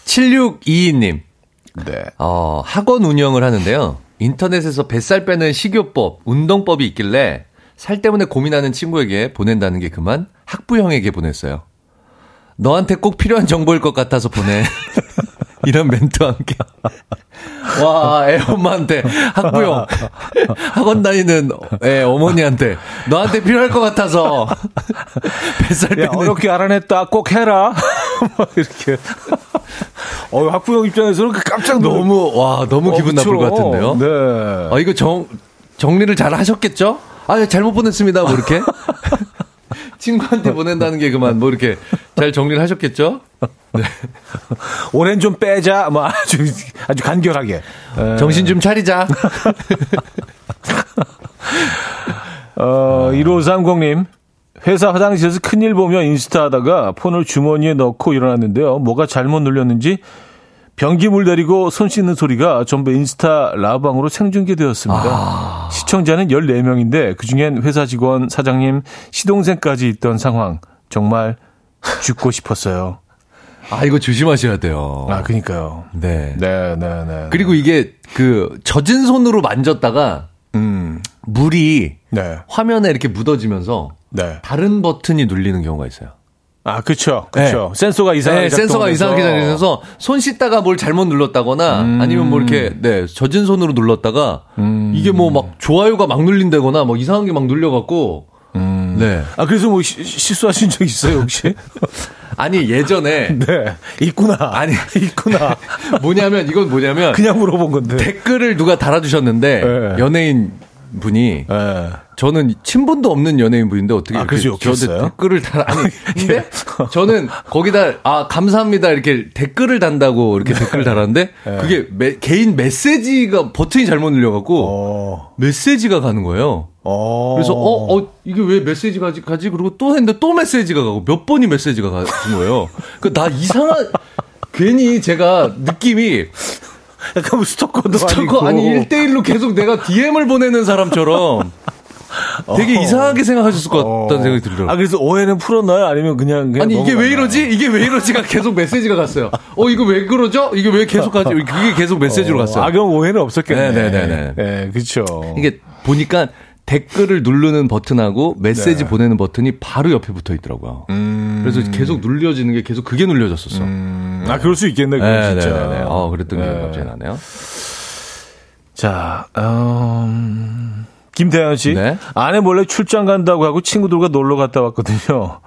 7622님, 네. 어, 학원 운영을 하는데요. 인터넷에서 뱃살 빼는 식요법, 운동법이 있길래 살 때문에 고민하는 친구에게 보낸다는 게 그만 학부형에게 보냈어요. 너한테 꼭 필요한 정보일 것 같아서 보내. 이런 멘트와 함께. 와, 애 엄마한테, 학부형. 학원 다니는 애 어머니한테. 너한테 필요할 것 같아서. 뱃살 야, 빼는. 어렵게 알아냈다. 꼭 해라. 막 이렇게. 어, 학부형 입장에서는 그 깜짝 놀 너무, 와, 너무 기분 나쁠 것 같은데요. 네. 아, 이거 정, 정리를 잘 하셨겠죠? 아, 잘못 보냈습니다. 뭐 이렇게. 친구한테 보낸다는 게 그만 뭐 이렇게 잘 정리를 하셨겠죠? 올해는 좀 빼자. 뭐 아주, 아주 간결하게. 예. 정신 좀 차리자. 어, 1530님. 회사 화장실에서 큰일 보며 인스타 하다가 폰을 주머니에 넣고 일어났는데요. 뭐가 잘못 눌렸는지 변기물 내리고 손 씻는 소리가 전부 인스타 라방으로 생중계되었습니다. 시청자는 14명인데 그중엔 회사 직원, 사장님, 시동생까지 있던 상황. 정말 죽고 싶었어요. 아, 이거 조심하셔야 돼요. 아, 그니까요. 네. 네, 네, 네. 그리고 이게 그 젖은 손으로 만졌다가 음, 물이 네, 화면에 이렇게 묻어지면서 네. 다른 버튼이 눌리는 경우가 있어요. 아, 그쵸, 그쵸. 네. 센서가 이상하게 네, 센서가. 이상하게 작동해서 손 씻다가 뭘 잘못 눌렀다거나 아니면 뭐 이렇게 네 젖은 손으로 눌렀다가 이게 뭐 막 좋아요가 막 눌린다거나 뭐 이상한 게 막 눌려 갖고 네 아, 그래서 뭐 시- 실수하신 적 있어요, 혹시? 아니 예전에 네. 있구나. 아니 있구나. 뭐냐면 이건 뭐냐면 그냥 물어본 건데. 댓글을 누가 달아주셨는데 네. 연예인 분이 네. 저는 친분도 없는 연예인 분인데 어떻게 아, 그래서? 저한테 댓글을 달아 아니 근데 저는 거기다 아 감사합니다 이렇게 댓글을 단다고 이렇게 댓글을 달았는데 그게 메- 개인 메시지가 버튼이 잘못 눌려갖고 어. 메시지가 가는 거예요. 어. 그래서 어, 어 이게 왜 메시지가 가지, 가지? 그리고 또 했는데 또 메시지가 가고 몇 번이 메시지가 가는 거예요. 그나 이상한 괜히 제가 느낌이 약간 뭐 스토커도 스토커 아니 아니고. 1대1로 계속 내가 DM을 보내는 사람처럼 되게 이상하게 생각하셨을 것 같다는 생각이 들더라고요. 아, 그래서 오해는 풀었나요? 아니면 그냥, 그냥 아니 이게 왜? 이러지? 이게 왜 이러지가 계속 메시지가 갔어요. 어 이거 왜 그러죠? 이게 왜 계속 가지? 그게 계속 메시지로 갔어요. 악영 오해는 없었겠네. 네, 네, 네, 네, 그쵸. 이게 보니까 댓글을 누르는 버튼하고 메시지 네. 보내는 버튼이 바로 옆에 붙어 있더라고요. 그래서 계속 눌려지는 게 계속 그게 눌려졌었어. 음, 아, 그럴 수 있겠네, 그건 네, 진짜. 네, 네, 네. 어, 그랬던 네. 기억이 갑자기 나네요. 자, 음, 김태현 씨. 네. 아내 몰래 출장 간다고 하고 친구들과 놀러 갔다 왔거든요.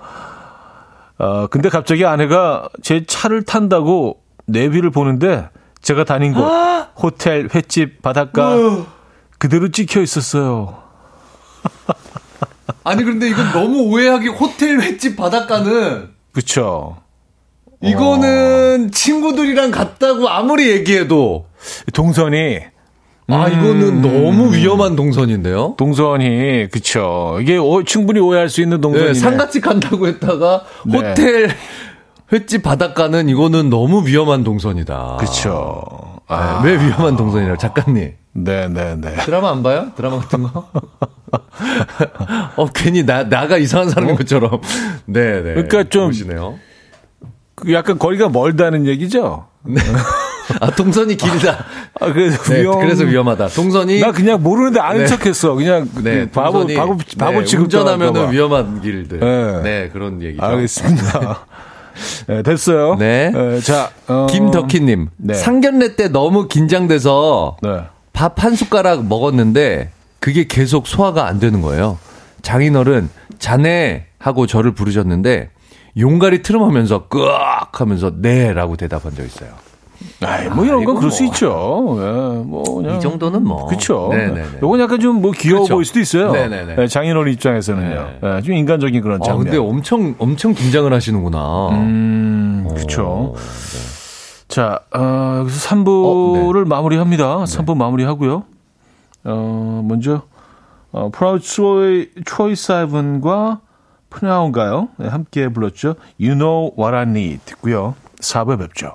어, 근데 갑자기 아내가 제 차를 탄다고 내비를 보는데 제가 다닌 곳, 호텔, 횟집, 바닷가, 그대로 찍혀 있었어요. 아니 근데 이건 너무 오해하기 호텔 횟집 바닷가는 그쵸. 이거는 친구들이랑 갔다고 아무리 얘기해도 동선이, 아 이거는 너무 위험한 동선인데요. 동선이, 그쵸. 이게 오- 충분히 오해할 수 있는 동선이네. 네, 상가집 간다고 했다가 네. 호텔 횟집 바닷가는 이거는 너무 위험한 동선이다. 그쵸. 네, 아, 왜 위험한 동선이라고 작가님? 네네네. 드라마 안 봐요? 드라마 같은 거? 어, 괜히 나, 나가 이상한 사람인 것처럼. 네, 네. 그러니까 좀- 보시네요. 그 약간 거리가 멀다는 얘기죠? 아, 동선이 길다. 아, 그래서 네, 위험. 그래서 위험하다. 동선이. 나 그냥 모르는데 아는 네. 척 했어. 그냥 네, 그 바보 동선이- 바보 바보 네, 운전하면은 위험한 길들. 네. 네. 그런 얘기죠. 알겠습니다. 네, 됐어요. 네. 자, 어, 김덕희님. 네. 상견례 때 너무 긴장돼서 네. 밥한 숟가락 먹었는데 그게 계속 소화가 안 되는 거예요. 장인어른 자네 하고 저를 부르셨는데 용가리 트름하면서 끄악 하면서 네라고 대답한 적 있어요. 아이, 뭐 이런 건 그럴 수 뭐. 있죠. 예, 뭐 그냥 이 정도는 뭐. 그렇죠. 요건 약간 좀 뭐 귀여워 그쵸. 보일 수도 있어요. 네네네. 예, 장인어른 입장에서는요. 예, 좀 인간적인 그런 아, 장면. 근데 엄청 엄청 긴장을 하시는구나. 음, 그렇죠. 어, 자, 어, 여기서 3부를 어, 마무리합니다. 3부 마무리하고요. 어, 먼저 어, 프라우드 트로이 트로이 시반과 프나운가요? 네, 함께 불렀죠. You Know What I Need 듣고요. 4부에 뵙죠.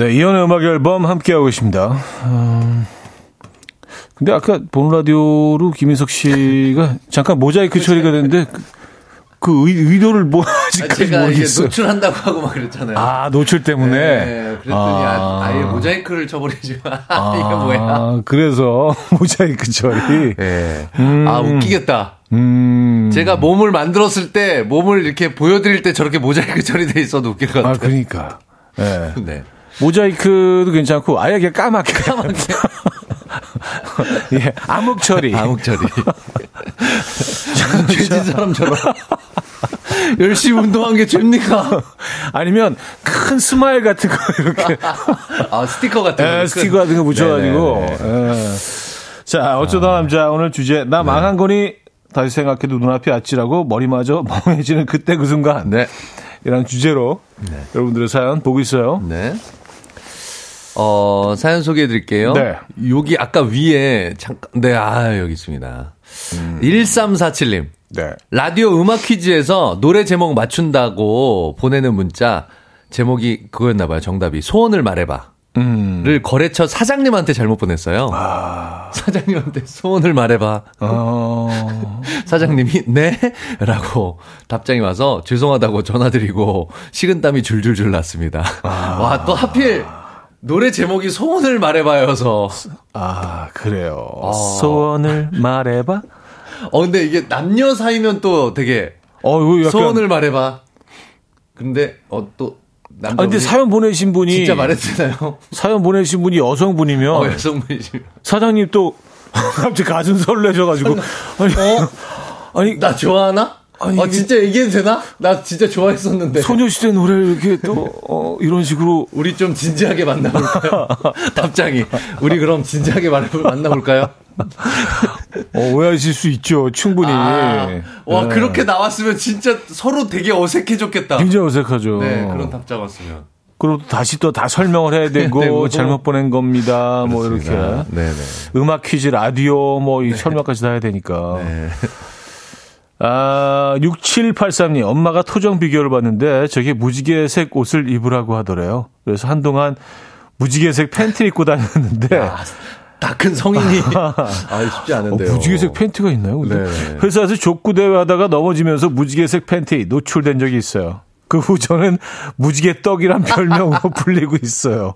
네, 이연의 음악 앨범 함께하고 계십니다. 음, 근데 아까 본 라디오로 김인석 씨가 잠깐 모자이크 처리가 됐는데 그, 그 의, 의도를 뭐 아직까지 제가 모르겠어요. 노출한다고 하고 막 그랬잖아요. 아, 노출 때문에. 네, 그랬더니 아. 아, 예 모자이크를 쳐버리지 마. 아, 이게 뭐야? 그래서 모자이크 처리. 예. 음. 아 웃기겠다. 음. 제가 몸을 만들었을 때 몸을 이렇게 보여드릴 때 저렇게 모자이크 처리돼 있어도 웃길 것 아, 같아요. 그러니까. 예. 네. 모자이크도 괜찮고 아예 그냥 까맣게. 까맣게 예, 암흑 처리. 암흑 처리. 죄진 사람처럼 열심히 운동한 게 죄입니까? 아니면 큰 스마일 같은 거 이렇게 아 스티커 같은 거. 예, 스티커 같은 거 붙여가지고. 네네네. 예. 자, 어쩌다 남자 오늘 주제 나 망한 거니 다시 생각해도 눈앞이 아찔하고 머리마저 멍해지는 그때 그 순간. 네. 이런 주제로 여러분들의 사연 보고 있어요. 네. 어, 사연 소개해 드릴게요. 네. 여기 아까 위에 잠깐, 네, 아, 여기 있습니다. 1347님. 네. 라디오 음악 퀴즈에서 노래 제목 맞춘다고 보내는 문자 제목이 그거였나 봐요. 정답이. 소원을 말해봐. 음. 를 거래처 사장님한테 잘못 보냈어요. 사장님한테 소원을 말해봐. 어. 사장님이 네? 라고 답장이 와서 죄송하다고 전화드리고 식은땀이 줄줄줄 났습니다. 와, 또 하필 노래 제목이 소원을 말해봐여서. 아, 그래요. 아. 소원을 말해봐. 어, 근데 이게 남녀 사이면 또 되게 어, 이거 약간. 소원을 말해봐. 근데, 어, 또, 아, 남자. 근데 사연 보내신 분이. 진짜 말했잖아요. 사연 보내신 분이 여성분이면. 어, 여성분이시면. 사장님 또 갑자기 가슴 설레셔가지고. 아니, 아니, 나 좋아하나? 아니, 어, 이게- 진짜 얘기해도 되나? 나 진짜 좋아했었는데. 소녀시대 노래를 이렇게 또, 어, 이런 식으로. 우리 좀 진지하게 만나볼까요? 답장이. 우리 그럼 진지하게 말- 만나볼까요? 어, 오해하실 수 있죠. 충분히. 아, 와, 네. 그렇게 나왔으면 진짜 서로 되게 어색해졌겠다. 굉장히 어색하죠. 네, 그런 답장 왔으면. 그리고 또 다시 또 다 설명을 해야 되고, 되고. 잘못 보낸 겁니다. 뭐 이렇게. 네네. 음악 퀴즈, 라디오, 뭐, 이 설명까지 다 해야 되니까. 네. 아, 6783님, 엄마가 토정 비교를 봤는데, 저게 무지개색 옷을 입으라고 하더래요. 그래서 한동안 무지개색 팬티 입고 다녔는데, 다 큰 성인이. 아, 쉽지 어, 않은데요. 무지개색 팬티가 있나요? 근데 네. 회사에서 족구 대회 하다가 넘어지면서 무지개색 팬티 노출된 적이 있어요. 그 후 저는 무지개 떡이란 별명으로 불리고 있어요.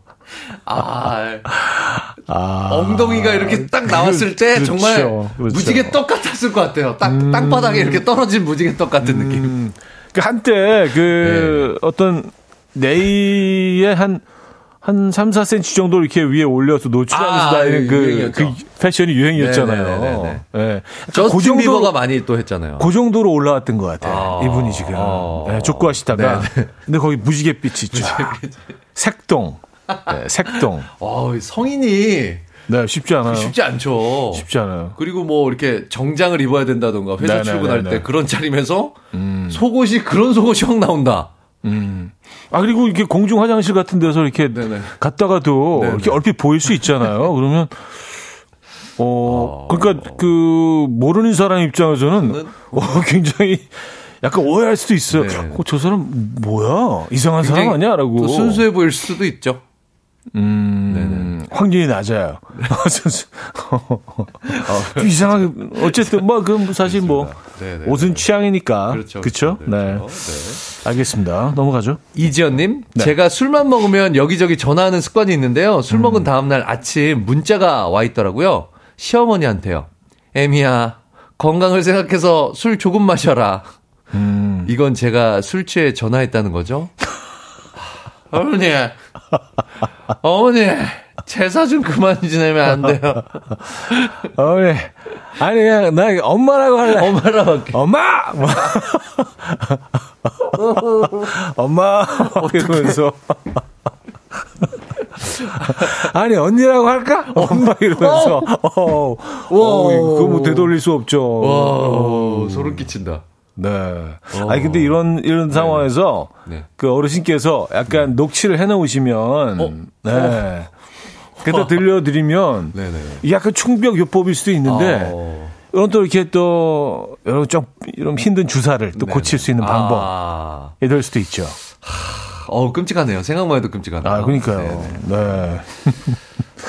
아, 아, 엉덩이가 이렇게 딱 나왔을 때 그렇죠, 정말 그렇죠. 무지개 떡 같았을 것 같아요. 딱, 땅바닥에 이렇게 떨어진 무지개 떡 같은 느낌. 그 한때 그 네. 어떤 네이의 한, 한 3, 4cm 정도 이렇게 위에 올려서 노출하면서 아, 다니는 그, 유행이었죠. 그 패션이 유행이었잖아요. 예. 저스틴 그 정도- 비버가 많이 또 했잖아요. 그 정도로 올라왔던 것 같아요. 아. 이분이 지금. 아. 네, 족구하시다가. 근데 거기 무지갯빛이 있죠. 색동. 네, 색동. 어, 성인이 네, 쉽지 않아요. 쉽지 않죠. 쉽지 않아요. 그리고 뭐 이렇게 정장을 입어야 된다던가 회사 네네네네. 출근할 때 그런 차림에서 속옷이 그런 속옷이 확 나온다. 아, 그리고 이렇게 공중 화장실 같은 데서 이렇게 네네. 갔다가도 네네. 이렇게 얼핏 보일 수 있잖아요. 그러면, 어, 그러니까 그, 모르는 사람 입장에서는 어, 굉장히 약간 오해할 수도 있어요. 네. 어, 저 사람 뭐야? 이상한 사람 굉장히 아니야? 라고. 또 순수해 보일 수도 있죠. 음, 확률이 낮아요. 어, 이상하게 어쨌든 뭐 그럼 사실 뭐 네네. 옷은 취향이니까 그렇죠. 그렇죠? 네. 네. 알겠습니다. 넘어가죠. 이지연님, 네. 제가 술만 먹으면 여기저기 전화하는 습관이 있는데요. 술 먹은 음. 다음 날 아침 문자가 와 있더라고요. 시어머니한테요. 애미야, 건강을 생각해서 술 조금 마셔라. 음. 이건 제가 술 취해 전화했다는 거죠. 어머니, 어머니, 제사 좀 그만 지내면 안 돼요. 어머니, 아니, 그냥, 나 엄마라고 할래. 엄마라고 할게. 엄마! 엄마! 이러면서. 아니, 언니라고 할까? 엄마 이러면서. 어, 어, 그거 뭐 되돌릴 수 없죠. 와, 소름 끼친다. 네. 어. 아니 근데 이런 이런 네. 상황에서 네. 그 어르신께서 약간 네. 녹취를 해놓으시면 어? 네. 어. 그다 들려드리면 네네. 약간 충격 요법일 수도 있는데 어. 이런 또 이렇게 또 여러 좀 이런 힘든 주사를 또 네네. 고칠 수 있는 방법이 아. 될 수도 있죠. 어 끔찍하네요. 생각만 해도 끔찍하네요. 아 그러니까요. 네네. 네.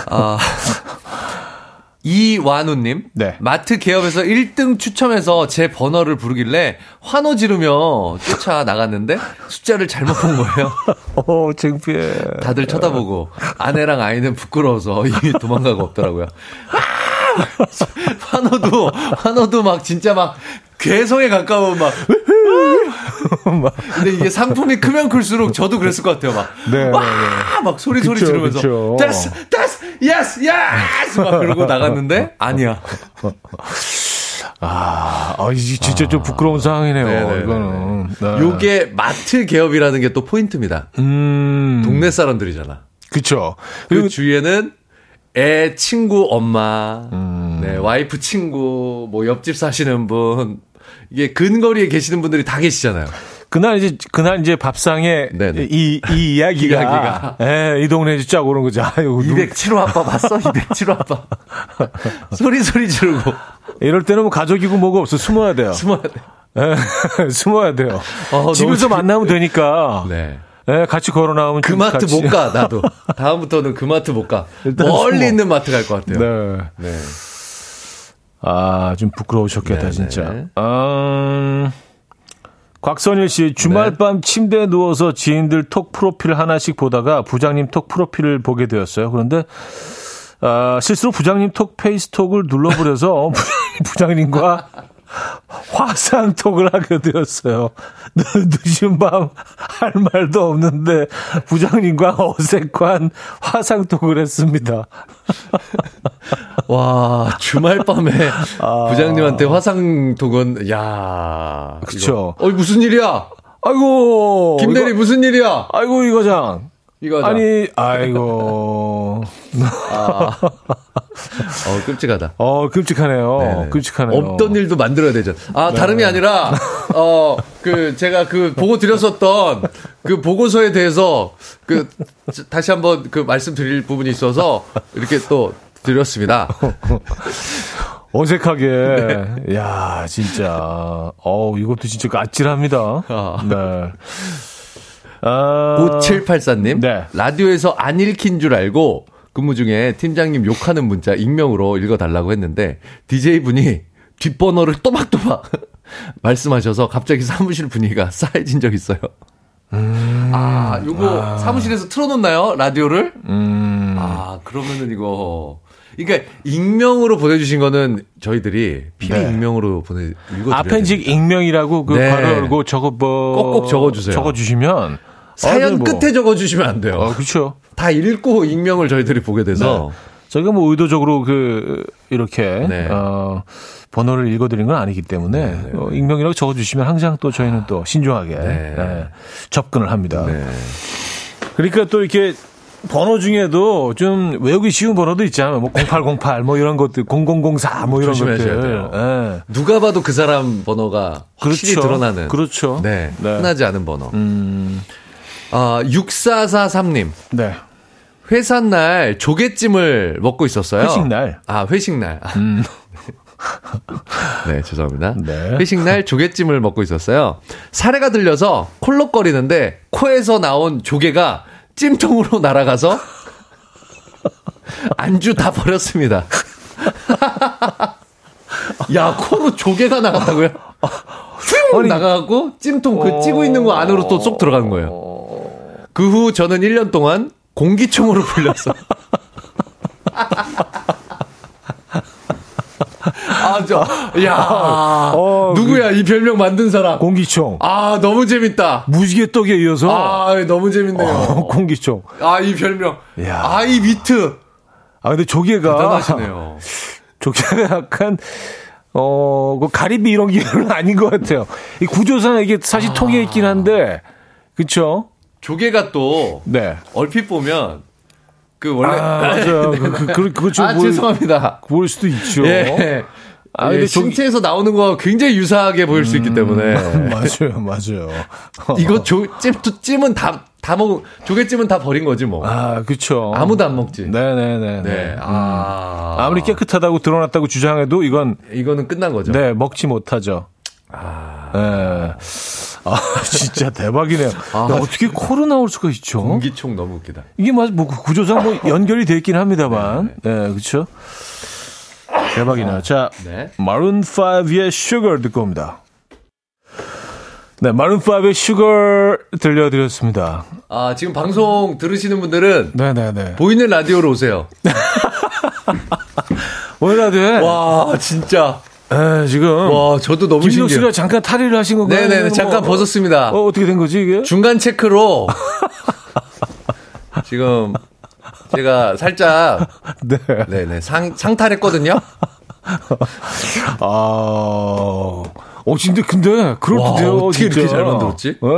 아. 이완우님. 네. 마트 개업에서 1등 추첨해서 제 번호를 부르길래 환호 지르며 쫓아 나갔는데 숫자를 잘못 본 거예요. 오, 어, 창피해. 다들 쳐다보고 아내랑 아이는 부끄러워서 이미 도망가고 없더라고요. 아! 환호도, 환호도 막 진짜 막 괴성에 가까운 막 근데 이게 상품이 크면 클수록 저도 그랬을 것 같아요. 막, 네, 와! 네, 네. 막 소리 그쵸, 소리 지르면서. 됐어, 됐어, yes, yes! 막 그러고 나갔는데, 아니야. 아, 아, 진짜 아. 좀 부끄러운 상황이네요, 네네네. 네, 이거는. 네. 요게 마트 개업이라는 게 또 포인트입니다. 음. 동네 사람들이잖아. 그쵸. 그 주위에는 애 친구 엄마, 음. 네, 와이프 친구, 뭐 옆집 사시는 분, 이게 근거리에 계시는 분들이 다 계시잖아요. 그날 이제 그날 이제 밥상에 이, 이 이야기가, 이야기가. 예, 이 동네에 쫙 오는 거죠. 아유, 207호 아빠 봤어? 207호 아빠. 소리 소리 지르고. 이럴 때는 뭐 가족이고 뭐가 없어. 숨어야 돼요. 숨어야 돼. 예, 숨어야 돼요. 어, 집에서 만나면 되니까. 네. 네, 같이 걸어 나오면 그 마트 같이. 못 가, 나도. 다음부터는 그 마트 못 가. 멀리 숨어. 있는 마트 갈 것 같아요. 네. 네. 아, 좀 부끄러우셨겠다, 네네. 진짜. 음, 곽선일 씨, 주말밤 네. 침대에 누워서 지인들 톡 프로필 하나씩 보다가 부장님 톡 프로필을 보게 되었어요. 그런데, 아, 실수로 부장님 톡 페이스톡을 눌러버려서 부장님과 화상톡을 하게 되었어요. 늦은 밤 할 말도 없는데 부장님과 어색한 화상톡을 했습니다. 와, 주말 밤에 아... 부장님한테 화상톡은, 야 그쵸. 어, 무슨 일이야? 아이고. 김대리 이거, 무슨 일이야? 아이고, 이거장. 이거 아니, 아이고. 아. 어, 끔찍하다. 어, 끔찍하네요. 네네. 끔찍하네요. 없던 일도 만들어야 되죠. 아, 네. 다름이 아니라, 어, 그, 제가 그 보고 드렸었던 그 보고서에 대해서 그, 다시 한번 그 말씀드릴 부분이 있어서 이렇게 또 드렸습니다. 어색하게. 네. 야 진짜. 어우, 이것도 진짜 아찔합니다. 아. 네. 아... 5784님. 네. 라디오에서 안 읽힌 줄 알고 근무 중에 팀장님 욕하는 문자 익명으로 읽어달라고 했는데 DJ분이 뒷번호를 또박또박 말씀하셔서 갑자기 사무실 분위기가 싸해진 적 있어요. 음... 아, 요거 아... 사무실에서 틀어놓나요? 라디오를? 음... 아, 그러면은 이거. 그러니까 익명으로 보내주신 거는 저희들이 피리 네. 익명으로 보내 읽어 아펜직 익명이라고 그 네. 괄호 열고 저거 뭐 꼭꼭 적어주세요. 적어주시면 사연 뭐. 끝에 적어주시면 안 돼요. 어, 그렇죠. 다 읽고 익명을 저희들이 보게 돼서 네. 저희가 뭐 의도적으로 그 이렇게 네. 어 번호를 읽어드린 건 아니기 때문에 네, 네, 어, 익명이라고 적어주시면 항상 또 저희는 또 신중하게 네. 네, 접근을 합니다. 그러니까 또 이렇게 번호 중에도 좀 외우기 쉬운 번호도 있잖아요. 뭐 0808, 뭐 이런 것들, 0004, 뭐 이런 것들. 네. 누가 봐도 그 사람 번호가 확실히 그렇죠. 드러나는. 그렇죠. 네. 네. 흔하지 않은 번호. 음. 아, 6443님. 네. 회사 날 조개찜을 먹고 있었어요. 회식 날. 아, 회식 날. 음. 네, 죄송합니다. 네. 회식 날 조개찜을 먹고 있었어요. 사례가 들려서 콜록거리는데 코에서 나온 조개가 찜통으로 날아가서 안주 다 버렸습니다. 야, 코로 조개가 나갔다고요? 휘 아니. 나가고 찜통 그 찌고 있는 거 안으로 또 쏙 들어간 거예요. 그 후 저는 1년 동안 공기총으로 불렸어. 아, 저, 야, 어, 누구야, 이 별명 만든 사람? 공기총. 아, 너무 재밌다. 무지개 떡에 이어서 아, 너무 재밌네요. 어, 공기총. 아, 이 별명. 야. 아, 이 비트. 아 근데 조개가 대단하시네요. 조개가 약간 어, 그 가리비 이런 기는 아닌 것 같아요. 이 구조상 이게 사실 통해 있긴 한데, 그쵸? 조개가 또, 네. 얼핏 보면, 그 원래. 아, 맞아요. 그, 그, 그, 그거 좀 아, 볼, 죄송합니다. 볼 수도 있죠. 예. 아, 아, 근데 조개- 신체에서 나오는 거 굉장히 유사하게 보일 수 있기 때문에. 맞아요, 맞아요. 이거 조, 찜, 찜은 다, 다 먹, 조개찜은 다 버린 거지 뭐. 아, 그쵸. 아무도 안 먹지. 네네네. 네. 아. 아무리 깨끗하다고 드러났다고 주장해도 이건, 이거는 끝난 거죠. 네, 먹지 못하죠. 아. 네. 아, 진짜 대박이네요. 아. 야, 어떻게 코로 나올 수가 있죠? 공기총 너무 웃기다. 이게 맞, 뭐, 구조상 뭐 연결이 돼 있긴 합니다만. 네, 그쵸. 대박이네요. 자, 네. 마룬 5의 Sugar 듣고 옵니다. 네, 마룬5의 Sugar 들려드렸습니다. 아, 지금 방송 들으시는 분들은 네네네. 보이는 라디오로 오세요. 오늘 라디오에, 와, 진짜. 에, 지금, 와, 저도 너무 신기해요. 씨가 잠깐 탈의를 하신 건가요? 네네네, 아니면 잠깐 뭐, 벗었습니다. 어, 어떻게 된 거지, 이게? 중간 체크로 지금 제가 살짝 네. 네네 상 상탈했거든요. 아, 어, 진짜 근데, 그렇대요. 와, 어떻게 이렇게 진짜. 잘 만들었지? 네.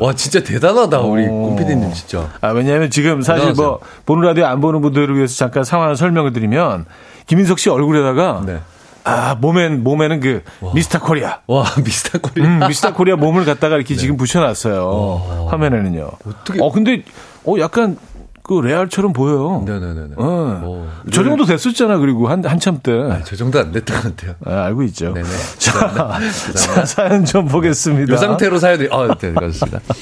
와 진짜 대단하다 우리 어. 곰피디님 진짜. 아, 왜냐하면 지금 사실 뭐 보는 라디오 안 보는 분들을 위해서 잠깐 상황을 설명을 드리면 김인석 씨 얼굴에다가 네. 아 몸엔 몸에는 그 미스터 코리아, 와 미스터 코리아. 음, 미스터 코리아 몸을 갖다가 이렇게 지금 붙여놨어요 화면에는요. 어떻게- 어 근데 어 약간 그 레알처럼 보여요. 네네네. 어. 오, 저 정도 됐었잖아 그리고 한 한참 때 아, 저 정도 안 됐던 것 같아요. 아, 알고 있죠. 네네. 자, 자 사연 좀 보겠습니다. 이 상태로 사연이 아, 네, 그렇습니다.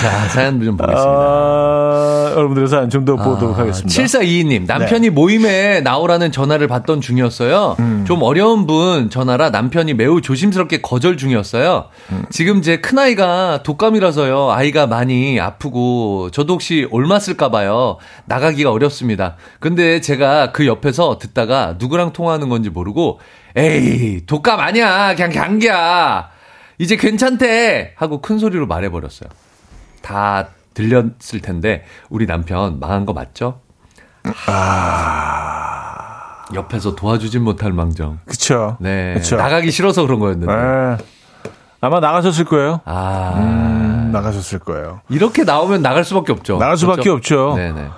자, 사연 좀 보겠습니다. 아, 여러분들의 사연 좀 더 보도록 하겠습니다. 7422님, 남편이 네. 모임에 나오라는 전화를 받던 중이었어요. 음. 좀 어려운 분 전화라 남편이 매우 조심스럽게 거절 중이었어요. 음. 지금 제 큰아이가 독감이라서요. 아이가 많이 아프고 저도 혹시 옮았을까봐요. 나가기가 어렵습니다. 근데 제가 그 옆에서 듣다가 누구랑 통화하는 건지 모르고 에이, 독감 아니야. 그냥 감기야. 이제 괜찮대. 하고 큰 소리로 말해버렸어요. 다 들렸을 텐데 우리 남편 망한 거 맞죠? 옆에서 도와주진 못할 망정. 그쵸. 네. 그쵸. 나가기 싫어서 그런 거였는데. 에, 아마 나가셨을 거예요. 아. 음, 나가셨을 거예요. 이렇게 나오면 나갈 수밖에 없죠. 나갈 수밖에 그렇죠? 없죠. 네네.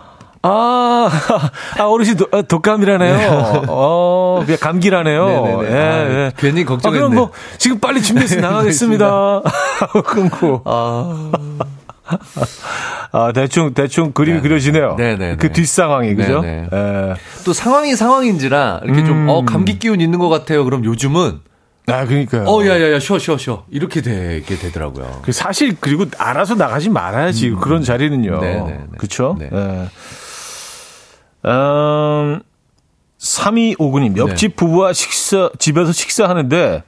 아, 아 어르신 도, 아, 독감이라네요. 어, 그냥 감기라네요. 네네네. 예, 아, 예. 괜히 아, 걱정했네. 그럼 뭐 지금 빨리 준비해서 나가겠습니다. 하고 끊고. 아. 아, 대충 대충 그림이 그려지네요. 네네네. 그 뒷상황이 그죠? 네네. 예. 또 상황이 상황인지라 이렇게 좀, 음. 어, 감기 기운 있는 것 같아요. 그럼 요즘은, 아, 그러니까요. 어, 야, 야, 야, 쉬어, 쉬어, 쉬어. 이렇게 되게 되더라고요. 그 사실 그리고 알아서 나가지 말아야지 그런 자리는요. 음. 네네네. 그렇죠? 네. 예. 음, 3259님 옆집 네. 부부와 식사 집에서 식사하는데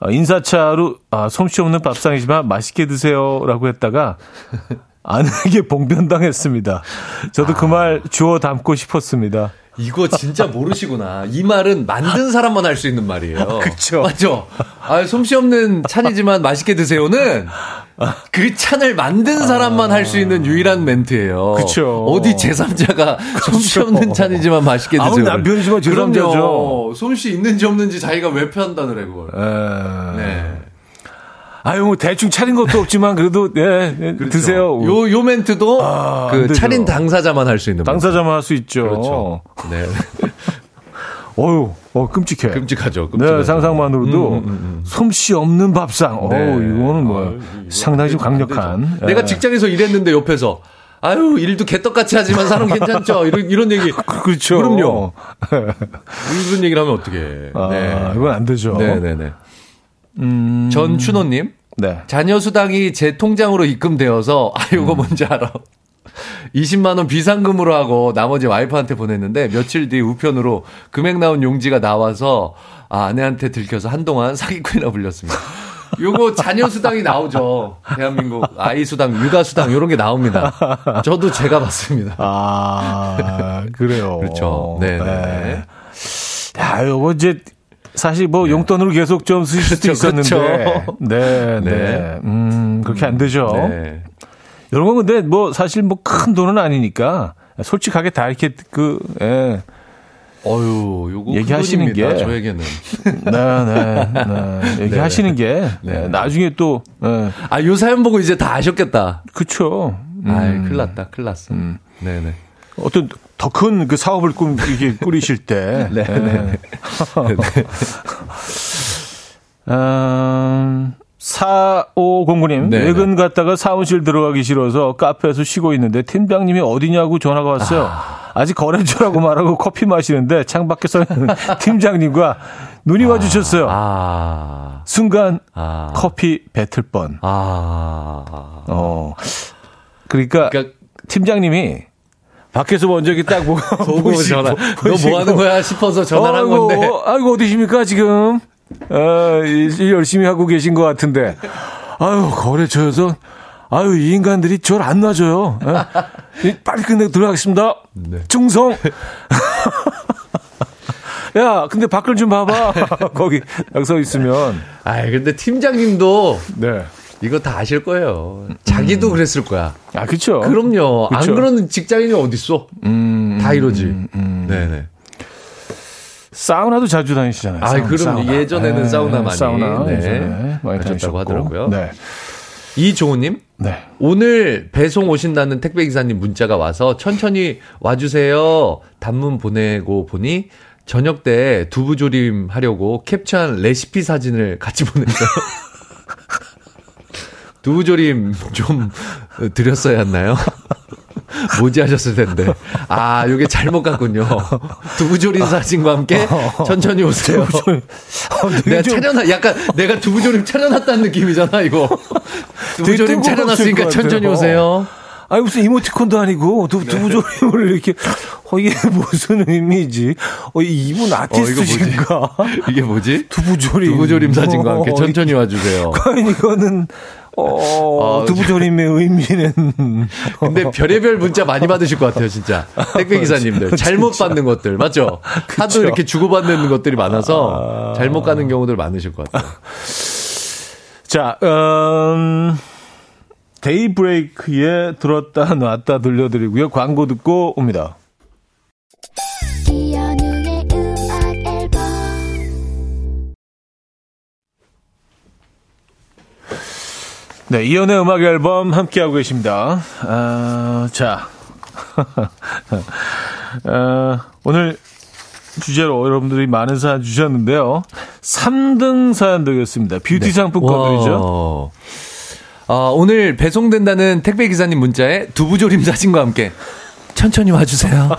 어, 인사차로 아, 솜씨 없는 밥상이지만 맛있게 드세요 라고 했다가 아내에게 봉변당했습니다. 저도 그말 주워 담고 싶었습니다. 이거 진짜 모르시구나. 이 말은 만든 사람만 할 수 있는 말이에요. 그쵸. 맞죠? 아, 솜씨 없는 찬이지만 맛있게 드세요는 그 찬을 만든 사람만 할 수 있는 유일한 멘트예요. 그쵸. 어디 제3자가 솜씨 없는 찬이지만 맛있게 아무 드세요. 남편이지만 제3자죠. 그럼요. 솜씨 있는지 없는지 자기가 왜 편한다는 그걸. 에... 네. 아유 뭐 대충 차린 것도 없지만 그래도 예, 예, 드세요. 요, 요 멘트도 아, 안 그. 차린 당사자만 할 수 있는 당사자만 할 수 있죠. 그렇죠. 네. 어유, 어 끔찍해. 끔찍하죠. 끔찍하죠. 네, 상상만으로도 음, 음, 음. 솜씨 없는 밥상. 어, 네. 이거는 뭐 아유, 이거 상당히 좀안 강력한. 되죠. 내가 예. 직장에서 일했는데 옆에서 아유 일도 개떡같이 하지만 사람 괜찮죠 이런 이런 얘기 그렇죠. 그럼요. 이런 얘기를 하면 어떻게 아, 네. 이건 안 되죠. 네네네 음, 전춘호님 네. 자녀 수당이 제 통장으로 입금되어서 아 음. 요거 뭔지 알아 20만 원 비상금으로 하고 나머지 와이프한테 보냈는데 며칠 뒤 우편으로 금액 나온 용지가 나와서 아, 아내한테 들켜서 한동안 사기꾼이라 불렸습니다. 요거 자녀 수당이 나오죠. 대한민국 아이 수당, 육아 수당 요런 게 나옵니다. 저도 제가 봤습니다. 아, 그래요. 그렇죠. 네, 네. 네. 야, 요거 이제 사실 뭐 용돈으로 계속 좀 쓰실 수도 그렇죠, 있었는데. 그렇죠. 네, 네, 네. 음, 그렇게 안 되죠. 네. 이런 건 근데 뭐 사실 뭐 큰 돈은 아니니까 솔직하게 다 이렇게 그, 예. 어유, 요거 얘기하시는 게- 저에게는. 네, 네, 네. 얘기하시는 게 네. 나중에 또, 예. 아, 요 사연 보고 이제 다 아셨겠다. 그쵸. 음. 아이, 큰일 났다, 큰일 났어. 네네. 어떤 더 큰 그 사업을 꾸, 이렇게 꾸리실 때. 네, 네. 음, 4509님, 네, 외근 갔다가 사무실 들어가기 싫어서 카페에서 쉬고 있는데 팀장님이 어디냐고 전화가 왔어요. 아. 직 거래처라고 말하고 커피 마시는데 창밖에서 팀장님과 눈이 와주셨어요. 아, 순간 아. 커피 뱉을 뻔. 아. 어. 그러니까, 그러니까 팀장님이 밖에서 먼저 이렇게 딱 보고, 보고 전화. 너 뭐 하는 거야 싶어서 전화를 한 아이고, 건데. 아이고, 어디십니까, 지금? 어, 일 열심히 하고 계신 것 같은데. 아유, 거래처에서, 아유, 이 인간들이 저를 안 놔줘요. 예? 이, 빨리 끝내고 들어가겠습니다. 네. 충성! 야, 근데 밖을 좀 봐봐. 거기 딱서 있으면. 아이, 근데 팀장님도 네. 이거 다 아실 거예요. 자기도 그랬을 거야. 아, 그쵸. 그럼요. 그쵸. 안 그러는 직장인이 어딨어? 음, 다 이러지. 네네. 사우나도 자주 다니시잖아요. 아이, 사우나, 그럼요. 사우나. 예전에는 사우나 많이, 사우나 네, 예전에 많이 다니셨고. 하더라고요. 네. 이종우님, 네. 오늘 배송 오신다는 택배 기사님 문자가 와서 천천히 와주세요. 단문 보내고 보니 저녁 때 두부조림 하려고 캡처한 레시피 사진을 같이 보냈어요. 두부조림 좀 드렸어야 했나요? 모지하셨을 텐데. 아, 요게 잘못 갔군요. 두부조림 사진과 함께 천천히 오세요. 어, 되게 내가 좀 차려놨, 약간 내가 두부조림 차려놨다는 느낌이잖아, 이거. 두부조림 차려놨으니까 것 천천히. 오세요. 아니 무슨 이모티콘도 아니고 두, 네. 두부조림을 이렇게 어 이게 무슨 의미지? 어 이분 아티스트신가? 이게 뭐지? 두부조림 두부조림 사진과 함께 어, 천천히 와주세요. 과연 이거는 어 아, 두부조림의 의미는 근데 별의별 문자 많이 받으실 것 같아요, 진짜. 택배 기사님들. 잘못 받는 것들, 맞죠? 하도 이렇게 주고받는 것들이 많아서 잘못 가는 경우들 많으실 것 같아요. 자 음. 데이브레이크에 들었다 놨다 들려드리고요. 광고 듣고 옵니다. 네, 이연의 음악 앨범 함께하고 계십니다. 아, 자. 아, 오늘 주제로 여러분들이 많은 사연 주셨는데요. 3등 사연 되겠습니다. 뷰티 상품권들이죠. 와. 아, 오늘 배송된다는 택배 기사님 문자에 두부조림 사진과 함께 천천히 와주세요.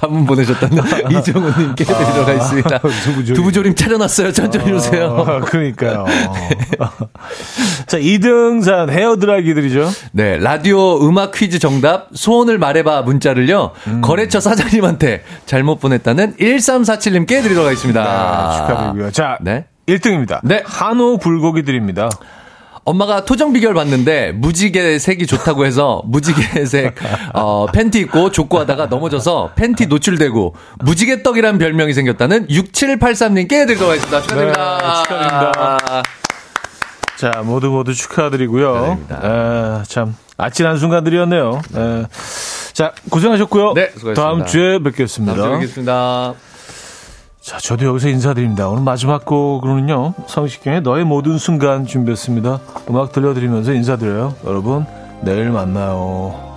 단문 보내셨다는 이정우님께 들어가 있습니다. 두부조림. 두부조림 차려놨어요. 천천히 오세요. 아, 그러니까요. 자, 2등 사연 헤어드라이기들이죠. 네, 라디오 음악 퀴즈 정답 소원을 말해봐 문자를요. 음. 거래처 사장님한테 잘못 보냈다는 1347님께 드리도록 하겠습니다. 아, 축하드리고요. 자, 네. 1등입니다. 네. 한우 불고기 드립니다. 엄마가 토정 비결 봤는데 무지개 색이 좋다고 해서 무지개색 어, 팬티 입고 족구하다가 넘어져서 팬티 노출되고 무지개 떡이란 별명이 생겼다는 6783님께 드리도록 하겠습니다. 축하드립니다. 네, 축하드립니다. 자, 모두 모두 축하드리고요. 에, 참, 아찔한 순간들이었네요. 에, 자, 고생하셨고요. 네, 수고하셨습니다. 다음 주에 뵙겠습니다. 다음 주에 뵙겠습니다. 자, 저도 여기서 인사드립니다. 오늘 마지막 곡으로는요, 성시경의 너의 모든 순간 준비했습니다. 음악 들려드리면서 인사드려요. 여러분, 내일 만나요.